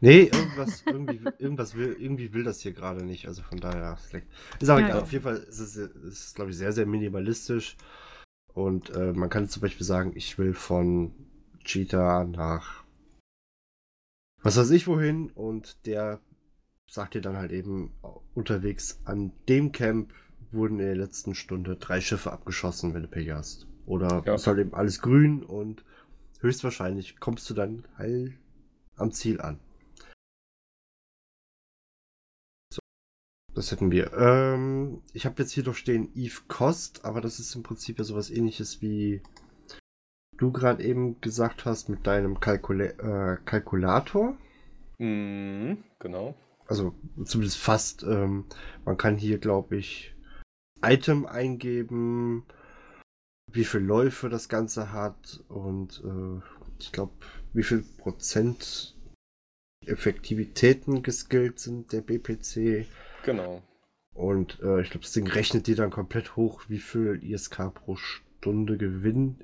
Nee, irgendwas, irgendwie, irgendwas will, irgendwie will das hier gerade nicht. Also von daher. Ist auch Ja. egal. Auf jeden Fall ist es, ist, glaube ich, sehr, sehr minimalistisch. Und äh, man kann zum Beispiel sagen, ich will von Cheetah nach was weiß ich wohin und der sagt dir dann halt eben unterwegs an dem Camp wurden in der letzten Stunde drei Schiffe abgeschossen, wenn du Pech hast. Oder Ja. ist halt eben alles grün und höchstwahrscheinlich kommst du dann heil am Ziel an. So, das hätten wir. Ähm, ich habe jetzt hier doch stehen Eve Cost, aber das ist im Prinzip ja sowas ähnliches wie du gerade eben gesagt hast mit deinem Kalkula äh, Kalkulator. Mhm, genau. Also zumindest fast. Ähm, man kann hier, glaube ich, Item eingeben, wie viel Läufe das Ganze hat und äh, ich glaube, wie viel Prozent Effektivitäten geskillt sind der BPC. Genau. Und äh, ich glaube, das Ding rechnet dir dann komplett hoch, wie viel ISK pro Stunde Gewinn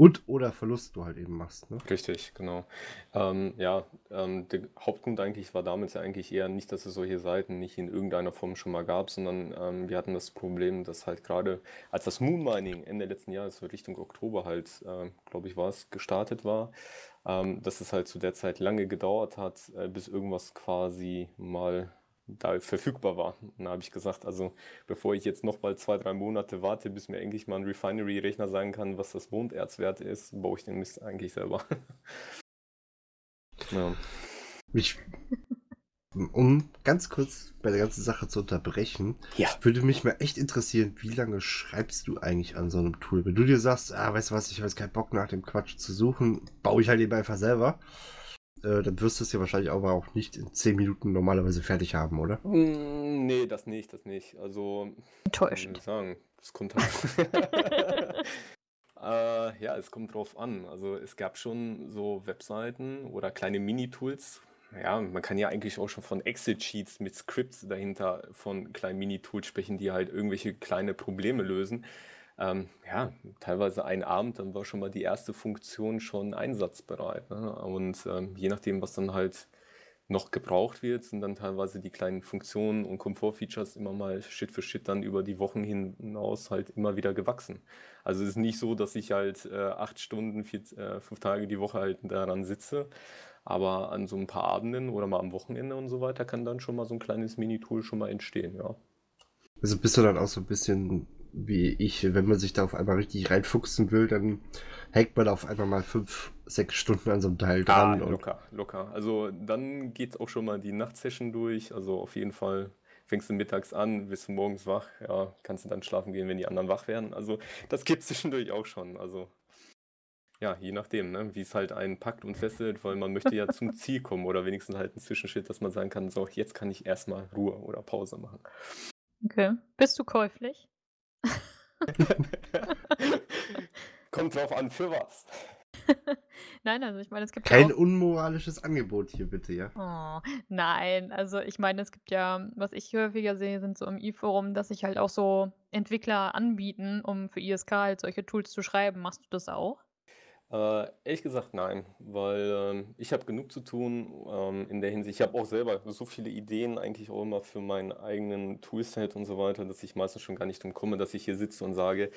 und oder Verlust du halt eben machst. Ne? Richtig, genau. Ähm, ja, ähm, der Hauptgrund eigentlich war damals ja eigentlich eher nicht, dass es solche Seiten nicht in irgendeiner Form schon mal gab, sondern ähm, wir hatten das Problem, dass halt gerade als das Moon Mining Ende letzten Jahres, Richtung Oktober halt, äh, glaube ich, war es, gestartet war, ähm, dass es halt zu der Zeit lange gedauert hat, äh, bis irgendwas quasi mal da verfügbar war. Und da habe ich gesagt, also bevor ich jetzt noch mal zwei, drei Monate warte, bis mir endlich mal ein Refinery-Rechner sagen kann, was das Monderzwert ist, baue ich den Mist eigentlich selber. ja. Mich, um ganz kurz bei der ganzen Sache zu unterbrechen, Ja. würde mich mal echt interessieren, wie lange schreibst du eigentlich an so einem Tool? Wenn du dir sagst, ah, weißt du was, ich habe jetzt keinen Bock nach dem Quatsch zu suchen, baue ich halt eben einfach selber. Äh, dann wirst du es ja wahrscheinlich aber auch nicht in 10 Minuten normalerweise fertig haben, oder? Mm, Nee, das nicht, das nicht. Also, Enttäuschend. ich sagen, das kommt halt. äh, ja, es kommt drauf an. Also, es gab schon so Webseiten oder kleine Mini-Tools. Ja, man kann ja eigentlich auch schon von Excel-Sheets mit Scripts dahinter von kleinen Mini-Tools sprechen, die halt irgendwelche kleine Probleme lösen. Ähm, ja, teilweise ein Abend, dann war schon mal die erste Funktion schon einsatzbereit. Ne? Und ähm, je nachdem, was dann halt noch gebraucht wird, sind dann teilweise die kleinen Funktionen und Komfortfeatures immer mal Schritt für Schritt dann über die Wochen hinaus halt immer wieder gewachsen. Also es ist nicht so, dass ich halt äh, acht Stunden, vier, äh, fünf Tage die Woche halt daran sitze, aber an so ein paar Abenden oder mal am Wochenende und so weiter kann dann schon mal so ein kleines Mini-Tool schon mal entstehen, ja. Also bist du dann auch so ein bisschen wie ich, wenn man sich da auf einmal richtig reinfuchsen will, dann hängt man auf einmal mal fünf, sechs Stunden an so einem Teil Ah, dran. und locker, locker. Also dann geht auch schon mal die Nachtsession durch. Also auf jeden Fall fängst du mittags an, bist du morgens wach, ja, kannst du dann schlafen gehen, wenn die anderen wach werden. Also das geht zwischendurch auch schon. Also ja, je nachdem, ne, wie es halt einen packt und fesselt, weil man möchte ja zum Ziel kommen oder wenigstens halt einen Zwischenschritt, dass man sagen kann, so, jetzt kann ich erstmal Ruhe oder Pause machen. Okay. Bist du käuflich? Kommt drauf an, für was. Nein, also ich meine, es gibt ja Kein auch. unmoralisches Angebot hier bitte, ja. Oh, nein, also ich meine, es gibt ja, was ich häufiger sehe, sind so im i-Forum, dass sich halt auch so Entwickler anbieten, um für ISK halt solche Tools zu schreiben. Machst du das auch? Äh, ehrlich gesagt, nein, weil ähm, ich habe genug zu tun ähm, in der Hinsicht. Ich habe auch selber so viele Ideen eigentlich auch immer für meinen eigenen Toolset und so weiter, dass ich meistens schon gar nicht drum komme, dass ich hier sitze und sage,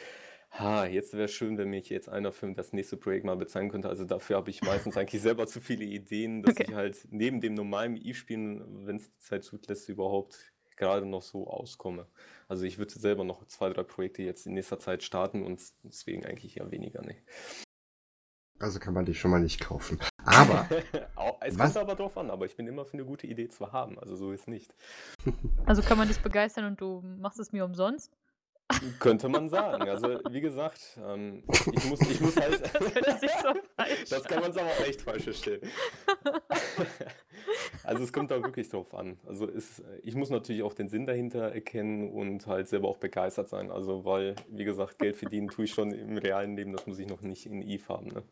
Ha, jetzt wäre schön, wenn mich jetzt einer für das nächste Projekt mal bezahlen könnte. Also dafür habe ich meistens eigentlich selber zu viele Ideen, dass Okay. ich halt neben dem normalen Eve-Spielen, wenn es die Zeit zulässt, überhaupt gerade noch so auskomme. Also ich würde selber noch zwei, drei Projekte jetzt in nächster Zeit starten und deswegen eigentlich eher weniger, ne. Also kann man die schon mal nicht kaufen. Aber es Was- kommt aber drauf an, aber ich bin immer für eine gute Idee zu haben, also so ist nicht. Also kann man dich begeistern und du machst es mir umsonst? Könnte man sagen. Also wie gesagt, ähm, ich muss, ich muss halt. Das so Das kann man es aber auch echt falsch verstehen. Also es kommt da wirklich drauf an. Also es, ich muss natürlich auch den Sinn dahinter erkennen und halt selber auch begeistert sein. Also weil, wie gesagt, Geld verdienen tue ich schon im realen Leben, das muss ich noch nicht in Eve haben. Ne?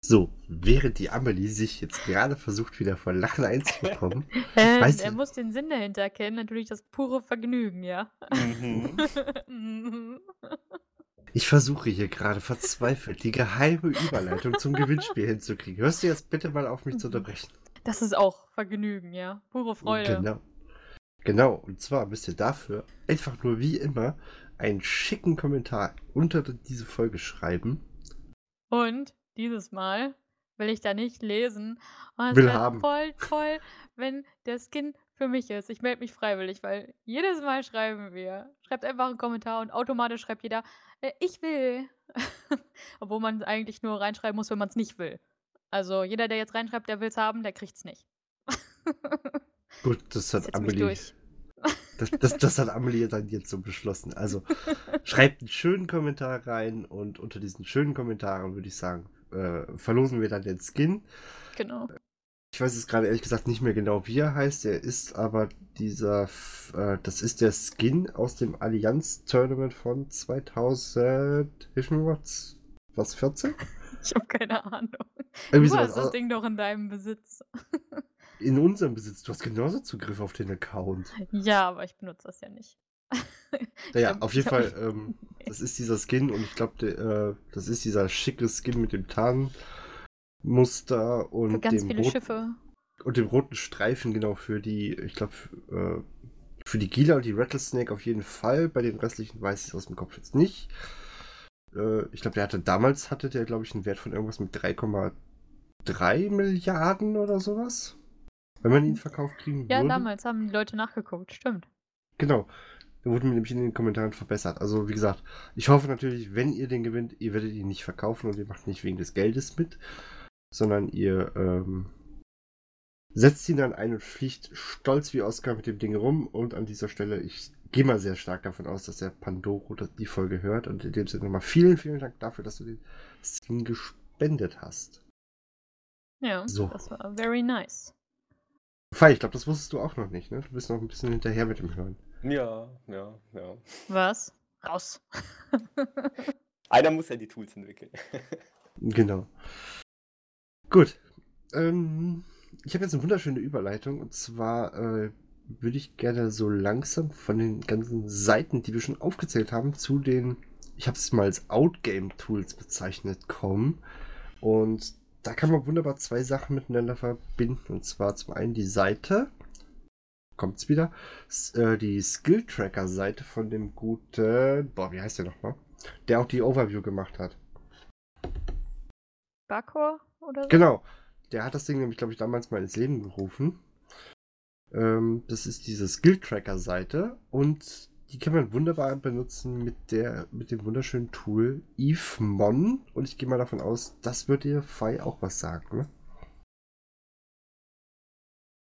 So, während die Amelie sich jetzt gerade versucht, wieder vor Lachen einzubekommen, Äh, Weißt er muss den Sinn dahinter erkennen, natürlich das pure Vergnügen, ja. Mhm. Mhm. ich versuche hier gerade verzweifelt die geheime Überleitung zum Gewinnspiel hinzukriegen. Hörst du jetzt bitte mal auf, mich zu unterbrechen? Das ist auch Vergnügen, ja. Pure Freude. Genau. Genau, und zwar müsst ihr dafür einfach nur wie immer einen schicken Kommentar unter diese Folge schreiben. Und dieses Mal will ich da nicht lesen. Und es Will haben. voll toll, wenn der Skin für mich ist. Ich melde mich freiwillig, weil jedes Mal schreiben wir. Schreibt einfach einen Kommentar und automatisch schreibt jeder, äh, ich will. Obwohl man eigentlich nur reinschreiben muss, wenn man es nicht will. Also jeder, der jetzt reinschreibt, der will es haben, der kriegt es nicht. Gut, das hat mich Amelie. Das, das, das hat Amelie dann jetzt so beschlossen. Also schreibt einen schönen Kommentar rein und unter diesen schönen Kommentaren würde ich sagen, äh, verlosen wir dann den Skin. Genau. Ich weiß jetzt gerade ehrlich gesagt nicht mehr genau, wie er heißt. Er ist aber dieser, äh, das ist der Skin aus dem Allianz-Tournament von 2000, hilf mir z- was, 14? Ich habe keine Ahnung. Irgendwie Du hast das Ding doch in deinem Besitz. in unserem Besitz. Du hast genauso Zugriff auf den Account. Ja, aber ich benutze das ja nicht. Naja, auf jeden Fall, ähm, das ist dieser Skin und ich glaube, äh, das ist dieser schicke Skin mit dem Tarnmuster und ganz dem, viele rot Schiffe. und dem roten Streifen, genau, für die, ich glaube, äh, für die Gila und die Rattlesnake auf jeden Fall. Bei den restlichen weiß ich es aus dem Kopf jetzt nicht. Äh, ich glaube, der hatte damals, hatte der, glaube ich, einen Wert von irgendwas mit 3,3 Milliarden oder sowas. Wenn man ihn verkauft kriegen Ja, würde. damals haben die Leute nachgeguckt, stimmt. Genau. Da wurde mir nämlich in den Kommentaren verbessert. Also, wie gesagt, ich hoffe natürlich, wenn ihr den gewinnt, ihr werdet ihn nicht verkaufen und ihr macht nicht wegen des Geldes mit, sondern ihr ähm, setzt ihn dann ein und fliegt stolz wie Oscar mit dem Ding rum. Und an dieser Stelle, ich gehe mal sehr stark davon aus, dass der Pandoro die Folge hört. Und in dem Sinne nochmal vielen, vielen Dank dafür, dass du den Skin gespendet hast. Ja, So. das war very nice. Fei, ich glaube, das wusstest du auch noch nicht, ne? Du bist noch ein bisschen hinterher mit dem Hören. Ja, ja, ja. Was? Raus. Einer muss ja die Tools entwickeln. Genau. Gut. Ähm, ich habe jetzt eine wunderschöne Überleitung und zwar äh, würde ich gerne so langsam von den ganzen Seiten, die wir schon aufgezählt haben, zu den, ich habe es mal als Outgame-Tools bezeichnet, kommen. Und da kann man wunderbar zwei Sachen miteinander verbinden. Und zwar zum einen die Seite, kommt's wieder, s- äh, die Skill-Tracker-Seite von dem guten, boah, wie heißt der nochmal? Der auch die Overview gemacht hat. Bakor oder so? Genau. Der hat das Ding nämlich, glaube ich, damals mal ins Leben gerufen. Ähm, das ist diese Skill-Tracker-Seite und die kann man wunderbar benutzen mit, der, mit dem wunderschönen Tool EveMon. Und ich gehe mal davon aus, das wird dir Fei auch was sagen, ne?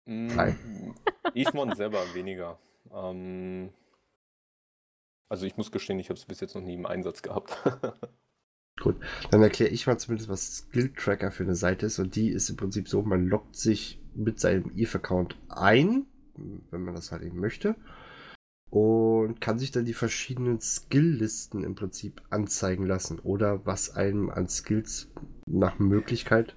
Nein. Mm, Ismon selber weniger. Ähm, also ich muss gestehen, ich habe es bis jetzt noch nie im Einsatz gehabt. Dann erkläre ich mal zumindest, was Skill-Tracker für eine Seite ist. Und die ist im Prinzip so, man loggt sich mit seinem Eve-Account ein, wenn man das halt eben möchte. Und kann sich dann die verschiedenen Skill-Listen im Prinzip anzeigen lassen. Oder was einem an Skills nach Möglichkeit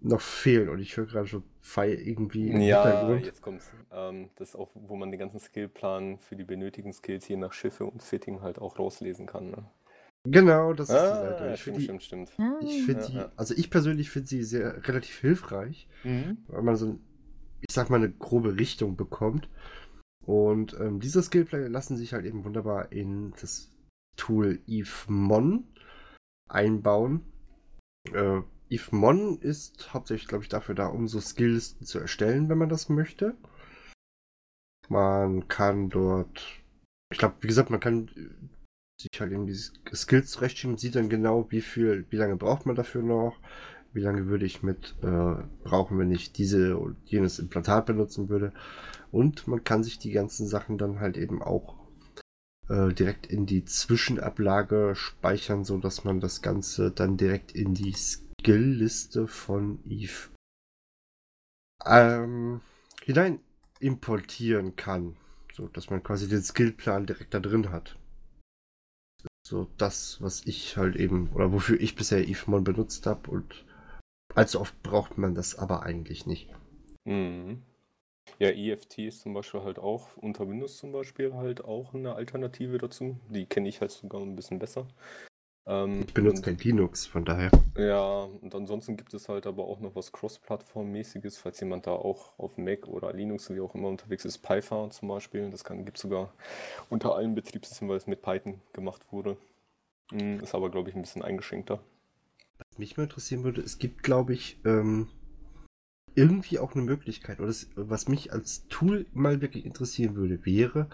noch fehlen. Und ich höre gerade schon Fei irgendwie im ja, Hintergrund. jetzt kommt's. Ähm, das ist auch, wo man den ganzen Skillplan für die benötigten Skills je nach Schiffe und Fitting halt auch rauslesen kann. Ne? Genau, das ist die Ah, Seite. ja, Ich stimmt, finde stimmt, stimmt. Ah. die, ich find Ja, die, ja. also ich persönlich finde sie sehr relativ hilfreich. Mhm. weil man so, ein, ich sag mal, eine grobe Richtung bekommt. Und ähm, diese Skillplay lassen sich halt eben wunderbar in das Tool EveMon einbauen. Äh, EveMon ist hauptsächlich, glaube ich, dafür da, um so Skills zu erstellen, wenn man das möchte. Man kann dort, ich glaube, wie gesagt, man kann sich halt irgendwie Skills zurechtschieben, sieht dann genau, wie viel, wie lange braucht man dafür noch, wie lange würde ich mit äh, brauchen, wenn ich diese und jenes Implantat benutzen würde. Und man kann sich die ganzen Sachen dann halt eben auch äh, direkt in die Zwischenablage speichern, so dass man das Ganze dann direkt in die Skill-Liste von Eve ähm, hinein importieren kann. So dass man quasi den Skillplan direkt da drin hat. So das, was ich halt eben, oder wofür ich bisher EveMon benutzt habe und allzu oft braucht man das aber eigentlich nicht. Mhm. Ja, EFT ist zum Beispiel halt auch unter Windows zum Beispiel halt auch eine Alternative dazu. Die kenne ich halt sogar ein bisschen besser. Ähm, ich benutze kein Linux, von daher. Ja, und ansonsten gibt es halt aber auch noch was Cross-Plattform-mäßiges, falls jemand da auch auf Mac oder Linux wie auch immer unterwegs ist. Python zum Beispiel, das gibt es sogar unter allen Betriebssystemen, weil es mit Python gemacht wurde. Hm, ist aber, glaube ich, ein bisschen eingeschränkter. Was mich mal interessieren würde, es gibt, glaube ich, ähm, irgendwie auch eine Möglichkeit, oder das, was mich als Tool mal wirklich interessieren würde, wäre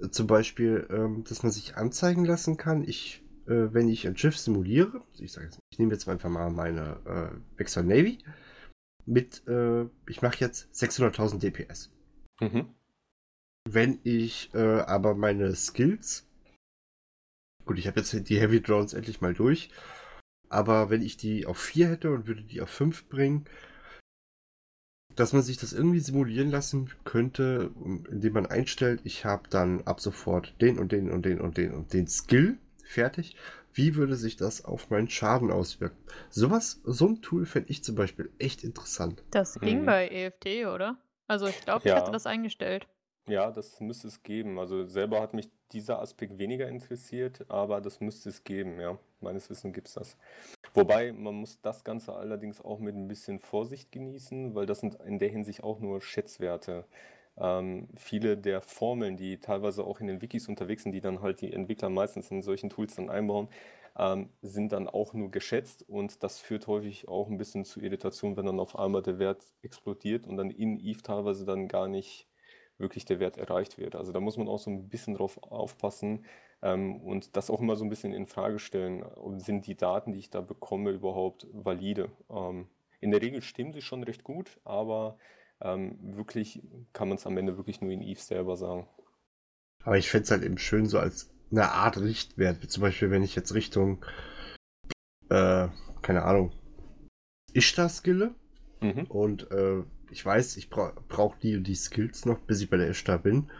äh, zum Beispiel, ähm, dass man sich anzeigen lassen kann, ich äh, wenn ich ein Schiff simuliere, ich sage jetzt, ich nehme jetzt einfach mal meine äh, Vexor Navy mit, äh, ich mache jetzt 600.000 DPS. Mhm. Wenn ich äh, aber meine Skills, gut, ich habe jetzt die Heavy Drones endlich mal durch, aber wenn ich die auf 4 hätte und würde die auf 5 bringen, dass man sich das irgendwie simulieren lassen könnte, indem man einstellt, ich habe dann ab sofort den und den und den und den und den Skill fertig. Wie würde sich das auf meinen Schaden auswirken? Sowas, so ein Tool fände ich zum Beispiel echt interessant. Das ging mhm. bei EFT, oder? Also ich glaube, ich ja. hatte das eingestellt. Ja, das müsste es geben. Also selber hat mich dieser Aspekt weniger interessiert, aber das müsste es geben, ja. Meines Wissens gibt es das. Wobei, man muss das Ganze allerdings auch mit ein bisschen Vorsicht genießen, weil das sind in der Hinsicht auch nur Schätzwerte. Ähm, viele der Formeln, die teilweise auch in den Wikis unterwegs sind, die dann halt die Entwickler meistens in solchen Tools dann einbauen, ähm, sind dann auch nur geschätzt und das führt häufig auch ein bisschen zu Irritation, wenn dann auf einmal der Wert explodiert und dann in Eve teilweise dann gar nicht wirklich der Wert erreicht wird. Also da muss man auch so ein bisschen drauf aufpassen ähm, und das auch immer so ein bisschen in Frage stellen, sind die Daten, die ich da bekomme, überhaupt valide? Ähm, in der Regel stimmen sie schon recht gut, aber ähm, wirklich kann man es am Ende wirklich nur in Eve selber sagen. Aber ich fände es halt eben schön, so als eine Art Richtwert. Wie zum Beispiel, wenn ich jetzt Richtung, äh, keine Ahnung, Ishtar skille mhm. und äh, ich weiß, ich bra brauche die und die Skills noch, bis ich bei der Ishtar bin.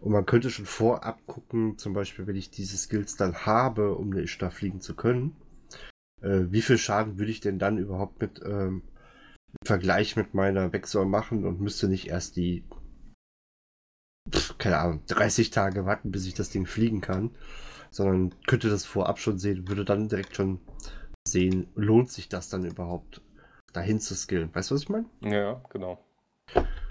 Und man könnte schon vorab gucken, zum Beispiel, wenn ich diese Skills dann habe, um eine Ishtar fliegen zu können, äh, wie viel Schaden würde ich denn dann überhaupt mit ähm, Vergleich mit meiner Vexor machen und müsste nicht erst die, keine Ahnung, 30 Tage warten, bis ich das Ding fliegen kann, sondern könnte das vorab schon sehen, würde dann direkt schon sehen, lohnt sich das dann überhaupt, dahin zu skillen. Weißt du, was ich meine? Ja, genau.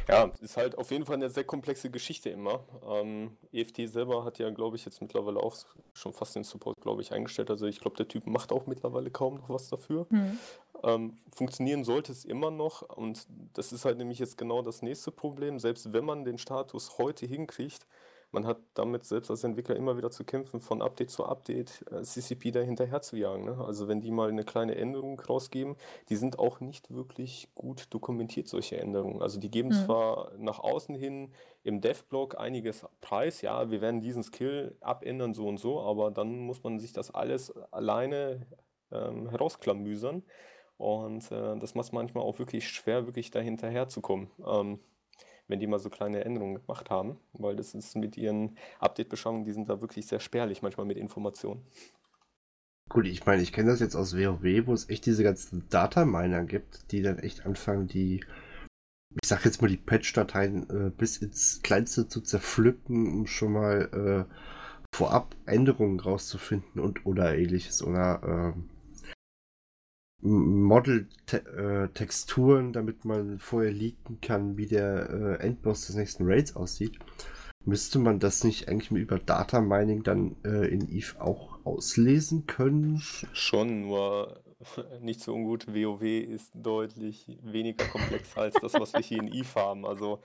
Ja, ist halt auf jeden Fall eine sehr komplexe Geschichte immer. Ähm, EFT selber hat ja, glaube ich, jetzt mittlerweile auch schon fast den Support, glaube ich, eingestellt. Also ich glaube, der Typ macht auch mittlerweile kaum noch was dafür. Mhm. Ähm, funktionieren sollte es immer noch und das ist halt nämlich jetzt genau das nächste Problem. Selbst wenn man den Status heute hinkriegt, man hat damit selbst als Entwickler immer wieder zu kämpfen, von Update zu Update äh, CCP da hinterher zu jagen. Ne? Also wenn die mal eine kleine Änderung rausgeben, die sind auch nicht wirklich gut dokumentiert, solche Änderungen. Also die geben mhm. zwar nach außen hin im Dev-Blog einiges Preis, ja, wir werden diesen Skill abändern, so und so, aber dann muss man sich das alles alleine ähm, herausklamüsern. Und äh, das macht es manchmal auch wirklich schwer, wirklich da hinterher zu kommen. Ähm, wenn die mal so kleine Änderungen gemacht haben, weil das ist mit ihren Update-Beschreibungen, die sind da wirklich sehr spärlich manchmal mit Informationen. Gut, ich meine, ich kenne das jetzt aus WoW, wo es echt diese ganzen Dataminer gibt, die dann echt anfangen, die, ich sag jetzt mal, die Patch-Dateien äh, bis ins Kleinste zu zerpflücken, um schon mal äh, vorab Änderungen rauszufinden und oder ähnliches oder äh, Model-Texturen, damit man vorher leaken kann, wie der äh, Endboss des nächsten Raids aussieht. Müsste man das nicht eigentlich über Data Mining dann äh, in Eve auch auslesen können? Schon, nur nicht so ungut. WoW ist deutlich weniger komplex als das, was wir hier in Eve haben. Also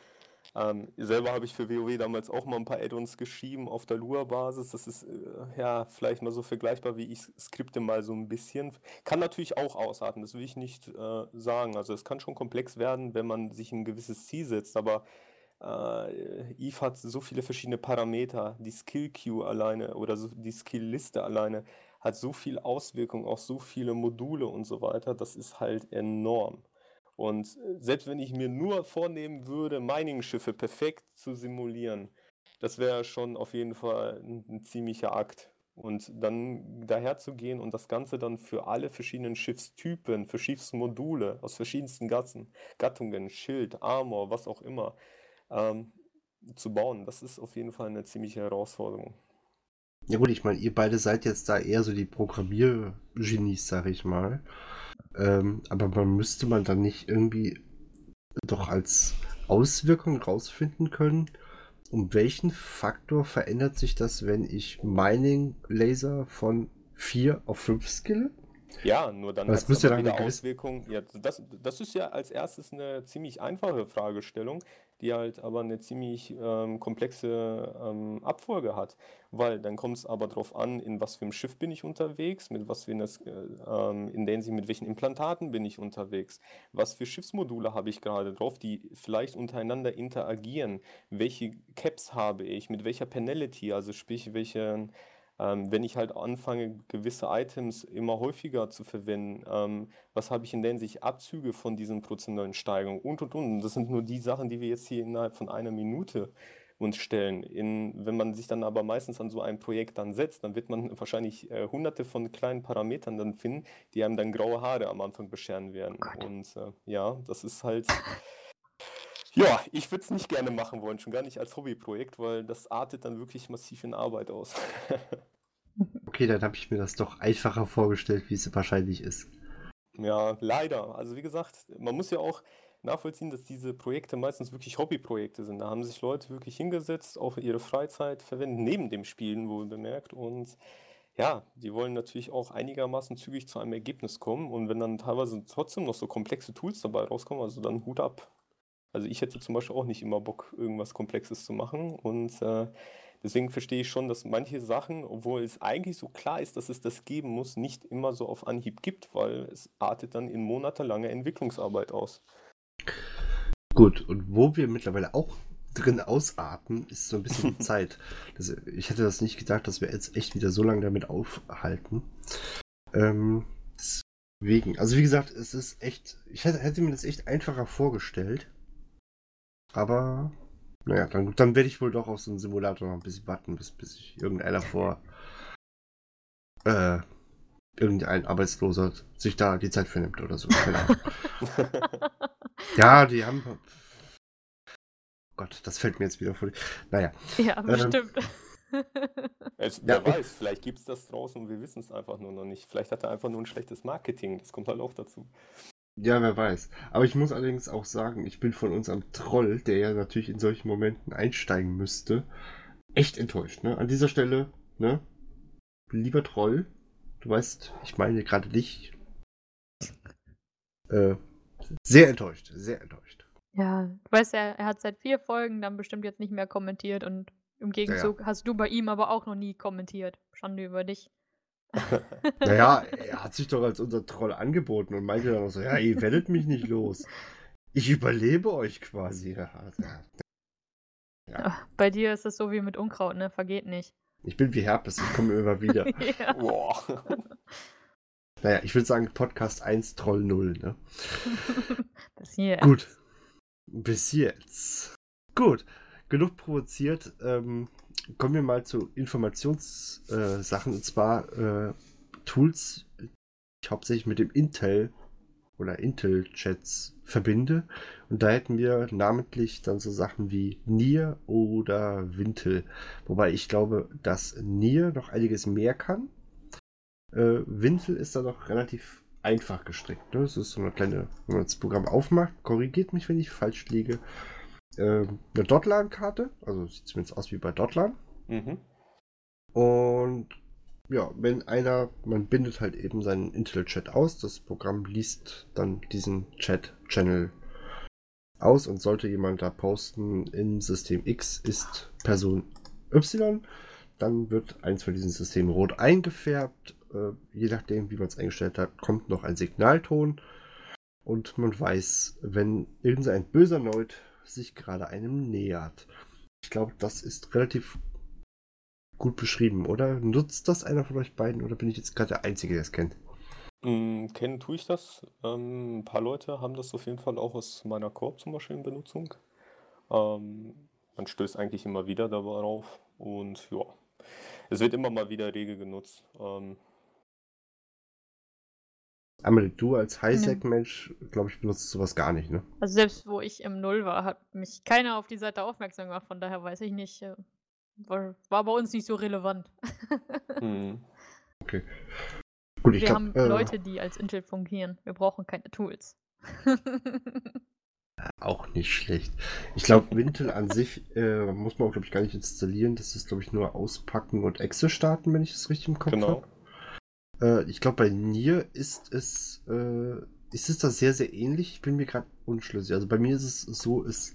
ähm, selber habe ich für WoW damals auch mal ein paar Add-ons geschrieben auf der Lua-Basis. Das ist äh, ja vielleicht mal so vergleichbar, wie ich skripte mal so ein bisschen. Kann natürlich auch ausarten, das will ich nicht äh, sagen. Also es kann schon komplex werden, wenn man sich ein gewisses Ziel setzt, aber äh, Eve hat so viele verschiedene Parameter. Die Skill Queue alleine oder so, die Skill-Liste alleine hat so viel Auswirkung auf so viele Module und so weiter. Das ist halt enorm. Und äh, selbst wenn ich mir nur vornehmen würde, Mining-Schiffe perfekt zu simulieren, das wäre schon auf jeden Fall ein, ein ziemlicher Akt. Und dann daher zu gehen und das Ganze dann für alle verschiedenen Schiffstypen, für Schiffsmodule aus verschiedensten Gassen, Gattungen, Schild, Armor, was auch immer, ähm, zu bauen, das ist auf jeden Fall eine ziemliche Herausforderung. Ja gut, ich meine, ihr beide seid jetzt da eher so die Programmiergenies, sag ich mal. Ähm, aber man müsste man dann nicht irgendwie doch als Auswirkung rausfinden können, um welchen Faktor verändert sich das, wenn ich Mining Laser von 4 auf 5 skille? Ja, nur dann hat es ja wieder Auswirkungen. Ja, das, das ist ja als erstes eine ziemlich einfache Fragestellung die halt aber eine ziemlich ähm, komplexe ähm, Abfolge hat. Weil dann kommt es aber darauf an, in was für einem Schiff bin ich unterwegs, mit was für eine, äh, ähm, in der mit welchen Implantaten bin ich unterwegs, was für Schiffsmodule habe ich gerade drauf, die vielleicht untereinander interagieren, welche Caps habe ich, mit welcher Penalty, also sprich, welche ähm, wenn ich halt anfange, gewisse Items immer häufiger zu verwenden, ähm, was habe ich in der Hinsicht Abzüge von diesen prozentualen Steigerungen und und und. Das sind nur die Sachen, die wir jetzt hier innerhalb von einer Minute uns stellen. In, wenn man sich dann aber meistens an so ein Projekt dann setzt, dann wird man wahrscheinlich äh, hunderte von kleinen Parametern dann finden, die einem dann graue Haare am Anfang bescheren werden. Oh und äh, ja, das ist halt. Ja, ich würde es nicht gerne machen wollen, schon gar nicht als Hobbyprojekt, weil das artet dann wirklich massiv in Arbeit aus. okay, dann habe ich mir das doch einfacher vorgestellt, wie es wahrscheinlich ist. Ja, leider. Also wie gesagt, man muss ja auch nachvollziehen, dass diese Projekte meistens wirklich Hobbyprojekte sind. Da haben sich Leute wirklich hingesetzt, auch ihre Freizeit verwenden, neben dem Spielen wohl bemerkt. Und ja, die wollen natürlich auch einigermaßen zügig zu einem Ergebnis kommen. Und wenn dann teilweise trotzdem noch so komplexe Tools dabei rauskommen, also dann Hut ab. Also ich hätte zum Beispiel auch nicht immer Bock, irgendwas Komplexes zu machen. Und äh, deswegen verstehe ich schon, dass manche Sachen, obwohl es eigentlich so klar ist, dass es das geben muss, nicht immer so auf Anhieb gibt, weil es artet dann in monatelanger Entwicklungsarbeit aus. Gut, und wo wir mittlerweile auch drin ausarten, ist so ein bisschen Zeit. Das, ich hätte das nicht gedacht, dass wir jetzt echt wieder so lange damit aufhalten. Ähm, deswegen, also wie gesagt, es ist echt, ich hätte, hätte mir das echt einfacher vorgestellt. Aber naja, dann, dann werde ich wohl doch auf so einen Simulator noch ein bisschen warten, bis, bis sich irgendeiner vor äh, irgendein Arbeitsloser sich da die Zeit für nimmt oder so. ja, die haben. Gott, das fällt mir jetzt wieder vor. Naja. Ja, ähm, bestimmt. Es, wer ja. weiß, vielleicht gibt es das draußen und wir wissen es einfach nur noch nicht. Vielleicht hat er einfach nur ein schlechtes Marketing. Das kommt halt auch dazu. Ja, wer weiß. Aber ich muss allerdings auch sagen, ich bin von unserem Troll, der ja natürlich in solchen Momenten einsteigen müsste, echt enttäuscht. Ne? An dieser Stelle, ne? Lieber Troll, du weißt, ich meine gerade dich. Äh, sehr enttäuscht, sehr enttäuscht. Ja, du weißt ja, er hat seit vier Folgen dann bestimmt jetzt nicht mehr kommentiert und im Gegenzug ja, ja. hast du bei ihm aber auch noch nie kommentiert. Schande über dich. Naja, er hat sich doch als unser Troll angeboten und meinte dann auch so, ja, ihr werdet mich nicht los. Ich überlebe euch quasi. Ja. Ja. Bei dir ist es so wie mit Unkraut, ne? Vergeht nicht. Ich bin wie Herpes, ich komme immer wieder. ja. Boah. Naja, ich würde sagen Podcast 1, Troll 0, ne? Bis hier. Gut. Bis jetzt. Gut. Genug provoziert. Ähm, kommen wir mal zu Informationssachen äh, und zwar äh, Tools, die ich hauptsächlich mit dem Intel oder Intel-Chats verbinde. Und da hätten wir namentlich dann so Sachen wie Nier oder Wintel. Wobei ich glaube, dass Nier noch einiges mehr kann. Äh, Wintel ist da noch relativ einfach gestrickt. Ne? Das ist so eine kleine, wenn man das Programm aufmacht, korrigiert mich, wenn ich falsch liege eine Dotlan-Karte, also sieht zumindest aus wie bei Dotlan. Mhm. Und ja, wenn einer, man bindet halt eben seinen Intel-Chat aus, das Programm liest dann diesen Chat-Channel aus und sollte jemand da posten, in System X ist Person Y, dann wird eins von diesen Systemen rot eingefärbt. Äh, je nachdem, wie man es eingestellt hat, kommt noch ein Signalton und man weiß, wenn irgendein böser Noid sich gerade einem nähert. Ich glaube, das ist relativ gut beschrieben, oder? Nutzt das einer von euch beiden oder bin ich jetzt gerade der Einzige, der es kennt? Mm, kennen tue ich das. Ähm, ein paar Leute haben das auf jeden Fall auch aus meiner Korb zum Beispiel in Benutzung. Ähm, man stößt eigentlich immer wieder darauf und ja, es wird immer mal wieder rege genutzt. Ähm, Amelie, du als Highsec-Mensch, glaube ich, benutzt sowas gar nicht, ne? Also selbst wo ich im Null war, hat mich keiner auf die Seite aufmerksam gemacht, von daher weiß ich nicht. äh, War, war bei uns nicht so relevant. hm. Okay. Gut, ich Wir glaube. haben Äh, Leute, die als Intel fungieren. Wir brauchen keine Tools. Auch nicht schlecht. Ich glaube, Wintel an sich äh, muss man, glaube ich, gar nicht installieren. Das ist, glaube ich, nur auspacken und Exe starten, wenn ich es richtig im Kopf Genau. habe. Äh, ich glaube, bei Nier ist es, äh, ist es da sehr, sehr ähnlich. Ich bin mir gerade unschlüssig. Also bei mir ist es so, es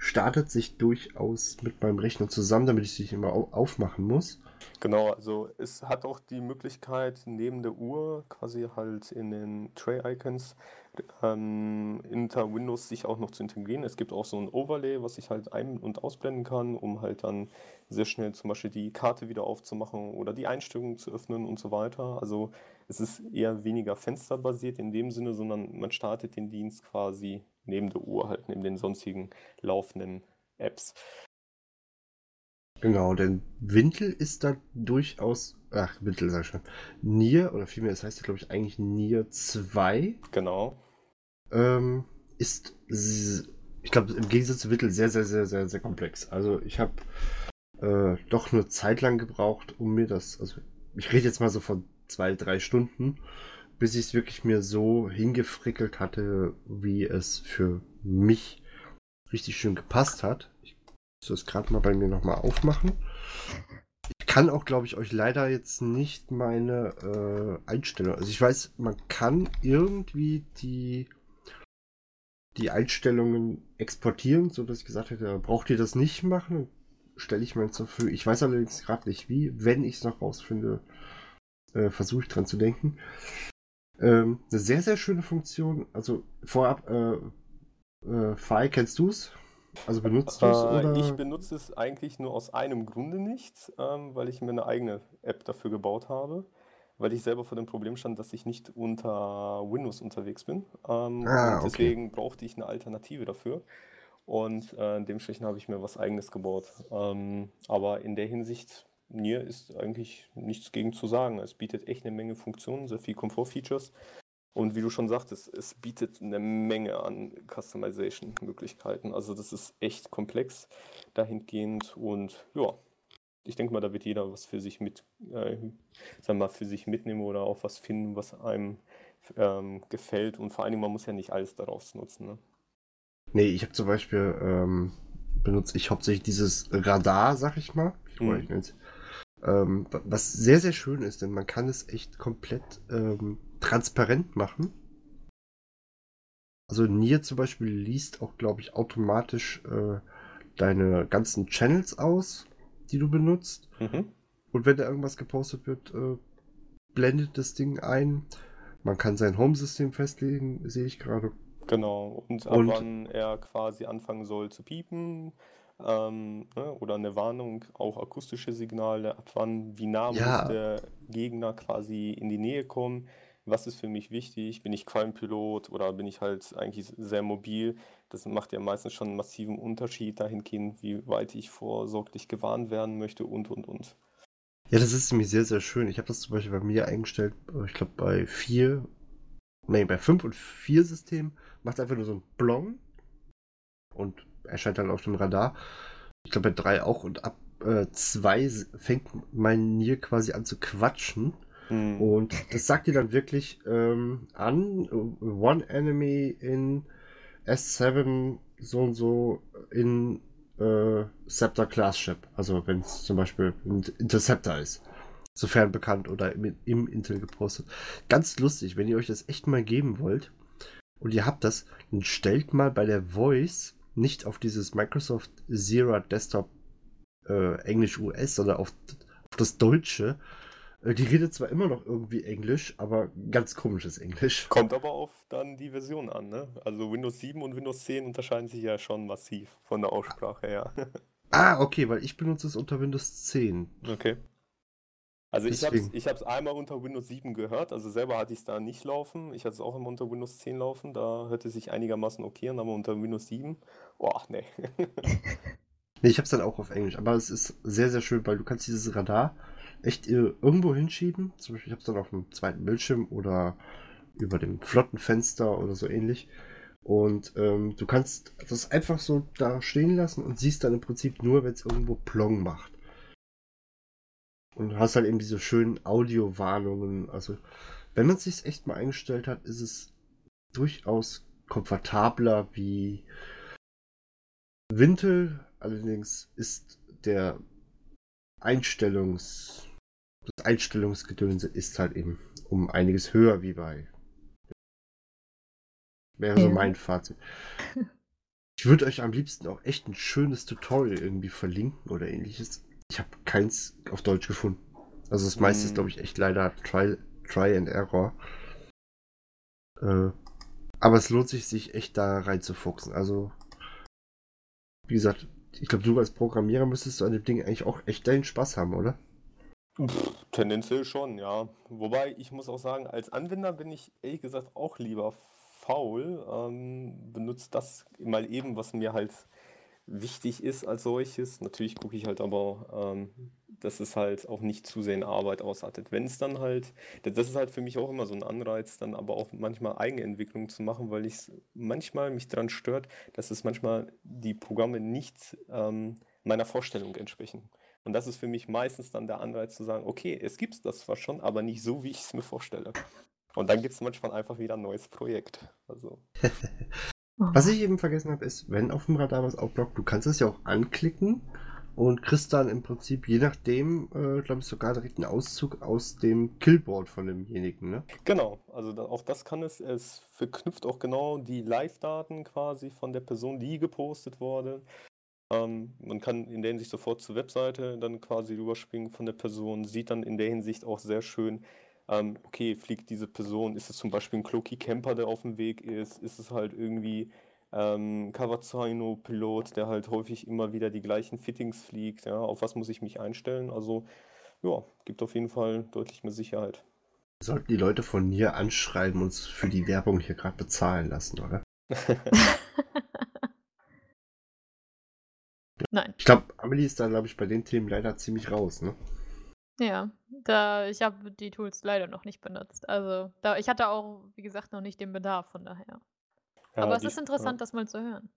startet sich durchaus mit meinem Rechner zusammen, damit ich es nicht immer au aufmachen muss. Genau, also es hat auch die Möglichkeit, neben der Uhr quasi halt in den Tray-Icons ähm, hinter Windows sich auch noch zu integrieren. Es gibt auch so ein Overlay, was ich halt ein- und ausblenden kann, um halt dann sehr schnell zum Beispiel die Karte wieder aufzumachen oder die Einstellungen zu öffnen und so weiter. Also es ist eher weniger fensterbasiert in dem Sinne, sondern man startet den Dienst quasi neben der Uhr, halt neben den sonstigen laufenden Apps. Genau, denn Wintel ist da durchaus, ach, Wintel sag ich schon, Nier, oder vielmehr, das heißt ja, glaube ich, eigentlich Nier 2, Genau. ähm, ist, ich glaube, im Gegensatz zu Wintel sehr, sehr, sehr, sehr, sehr komplex. Also ich habe äh, doch eine Zeit lang gebraucht, um mir das, also ich rede jetzt mal so von zwei, drei Stunden, bis ich es wirklich mir so hingefrickelt hatte, wie es für mich richtig schön gepasst hat. Ich muss das gerade mal bei mir nochmal aufmachen. Ich kann auch, glaube ich, euch leider jetzt nicht meine äh, Einstellung. Also ich weiß, man kann irgendwie die, die Einstellungen exportieren, so dass ich gesagt hätte, braucht ihr das nicht machen? Stelle ich mir zur Verfügung. Ich weiß allerdings gerade nicht wie. Wenn ich es noch rausfinde, äh, versuche ich dran zu denken. Ähm, eine sehr, sehr schöne Funktion. Also vorab, äh, äh, Fi, kennst du es? Also benutzt du es? Äh, ich benutze es eigentlich nur aus einem Grunde nicht, ähm, weil ich mir eine eigene App dafür gebaut habe, weil ich selber vor dem Problem stand, dass ich nicht unter Windows unterwegs bin. Ähm, Ah, okay. deswegen brauchte ich eine Alternative dafür. Und äh, dementsprechend habe ich mir was eigenes gebaut. Ähm, aber in der Hinsicht, Nier ist eigentlich nichts gegen zu sagen. Es bietet echt eine Menge Funktionen, sehr viel Komfortfeatures. Und wie du schon sagtest, es bietet eine Menge an Customization-Möglichkeiten. Also das ist echt komplex dahingehend und ja, ich denke mal, da wird jeder was für sich mit, äh, sagen mal, für sich mitnehmen oder auch was finden, was einem ähm, gefällt. Und vor allen Dingen, man muss ja nicht alles daraus nutzen. Ne? Nee, ich habe zum Beispiel ähm, benutze ich hauptsächlich dieses Radar, sag ich mal. Ich Mhm. weiß nicht. Ähm, wa- was sehr, sehr schön ist, denn man kann es echt komplett ähm, transparent machen. Also Nier zum Beispiel liest auch, glaube ich, automatisch äh, deine ganzen Channels aus, die du benutzt. Mhm. Und wenn da irgendwas gepostet wird, äh, blendet das Ding ein. Man kann sein Home-System festlegen, sehe ich gerade. Genau. Und ab Und- wann er quasi anfangen soll zu piepen. Ähm, ne? Oder eine Warnung, auch akustische Signale, ab wann, wie nah Ja. muss der Gegner quasi in die Nähe kommen. Was ist für mich wichtig? Bin ich Qualmpilot oder bin ich halt eigentlich sehr mobil? Das macht ja meistens schon einen massiven Unterschied dahingehend, wie weit ich vorsorglich gewarnt werden möchte und und und. Ja, das ist nämlich sehr, sehr schön. Ich habe das zum Beispiel bei mir eingestellt, äh, ich glaube bei 4, nee, bei 5 und 4 System macht es einfach nur so ein Blong und erscheint dann auf dem Radar. Ich glaube bei 3 auch und ab 2 fängt mein Nier quasi an zu quatschen. Hm. Und das sagt dir dann wirklich ähm, an, one enemy in S7 so und so in äh, Scepter Class Chip. Also wenn es zum Beispiel ein Interceptor ist. Sofern bekannt oder im, im Intel gepostet. Ganz lustig, wenn ihr euch das echt mal geben wollt und ihr habt das, dann stellt mal bei der Voice nicht auf dieses Microsoft Zero Desktop äh, Englisch US, sondern auf, auf das Deutsche. Äh, die redet zwar immer noch irgendwie Englisch, aber ganz komisches Englisch. Kommt aber auf dann die Version an, ne? Also Windows 7 und Windows 10 unterscheiden sich ja schon massiv von der Aussprache her. ah, okay, weil ich benutze es unter Windows 10. Okay. Also ich habe es einmal unter Windows 7 gehört, also selber hatte ich es da nicht laufen. Ich hatte es auch immer unter Windows 10 laufen, da hörte es sich einigermaßen okay an, aber unter Windows 7, boah, nee. nee, ich habe es dann auch auf Englisch, aber es ist sehr, sehr schön, weil du kannst dieses Radar echt irgendwo hinschieben. Zum Beispiel, ich habe es dann auf dem zweiten Bildschirm oder über dem Flottenfenster oder so ähnlich. Und ähm, du kannst das einfach so da stehen lassen und siehst dann im Prinzip nur, wenn es irgendwo Plong macht. Und hast halt eben diese schönen Audiowarnungen. Also, wenn man es sich echt mal eingestellt hat, ist es durchaus komfortabler wie Wintel. Allerdings ist der Einstellungs das Einstellungsgedönse ist halt eben um einiges höher wie bei wäre ja. so mein Fazit. Ich würde euch am liebsten auch echt ein schönes Tutorial irgendwie verlinken oder ähnliches. Ich habe keins auf Deutsch gefunden. Also das meiste ist, glaube ich, echt leider Try, Try and Error. Äh, aber es lohnt sich, sich echt da reinzufuchsen. Also, wie gesagt, ich glaube, du als Programmierer müsstest du an dem Ding eigentlich auch echt deinen Spaß haben, oder? Pff, tendenziell schon, ja. Wobei ich muss auch sagen, als Anwender bin ich ehrlich gesagt auch lieber faul. Ähm, benutzt das mal eben, was mir halt wichtig ist als solches. Natürlich gucke ich halt aber, ähm, dass es halt auch nicht zu sehr in Arbeit ausartet. Wenn es dann halt, das ist halt für mich auch immer so ein Anreiz, dann aber auch manchmal Eigenentwicklung zu machen, weil ich manchmal mich daran stört, dass es manchmal die Programme nicht ähm, meiner Vorstellung entsprechen. Und das ist für mich meistens dann der Anreiz zu sagen, okay, es gibt das zwar schon, aber nicht so, wie ich es mir vorstelle. Und dann gibt es manchmal einfach wieder ein neues Projekt. Also. Was ich eben vergessen habe, ist, wenn auf dem Radar was aufblockt, du kannst es ja auch anklicken und kriegst dann im Prinzip, je nachdem, äh, glaube ich, sogar direkt einen Auszug aus dem Killboard von demjenigen, ne? Genau, also da, auch das kann es. Es verknüpft auch genau die Live-Daten quasi von der Person, die gepostet wurde. Ähm, man kann in der Hinsicht sofort zur Webseite dann quasi rüberspringen von der Person, sieht dann in der Hinsicht auch sehr schön, ähm, okay, fliegt diese Person, ist es zum Beispiel ein Cloaky Camper, der auf dem Weg ist, ist es halt irgendwie ähm, Cavazzano-Pilot, der halt häufig immer wieder die gleichen Fittings fliegt, ja, auf was muss ich mich einstellen, also ja, gibt auf jeden Fall deutlich mehr Sicherheit. Sollten die Leute von mir anschreiben und uns für die Werbung hier gerade bezahlen lassen, oder? Nein. Ich glaube, Amelie ist da, glaube ich, bei den Themen leider ziemlich raus, ne? Ja, da ich habe die Tools leider noch nicht benutzt. Also, da ich hatte auch, wie gesagt, noch nicht den Bedarf, von daher. Ja, Aber es die, ist interessant, ja. das mal zu hören.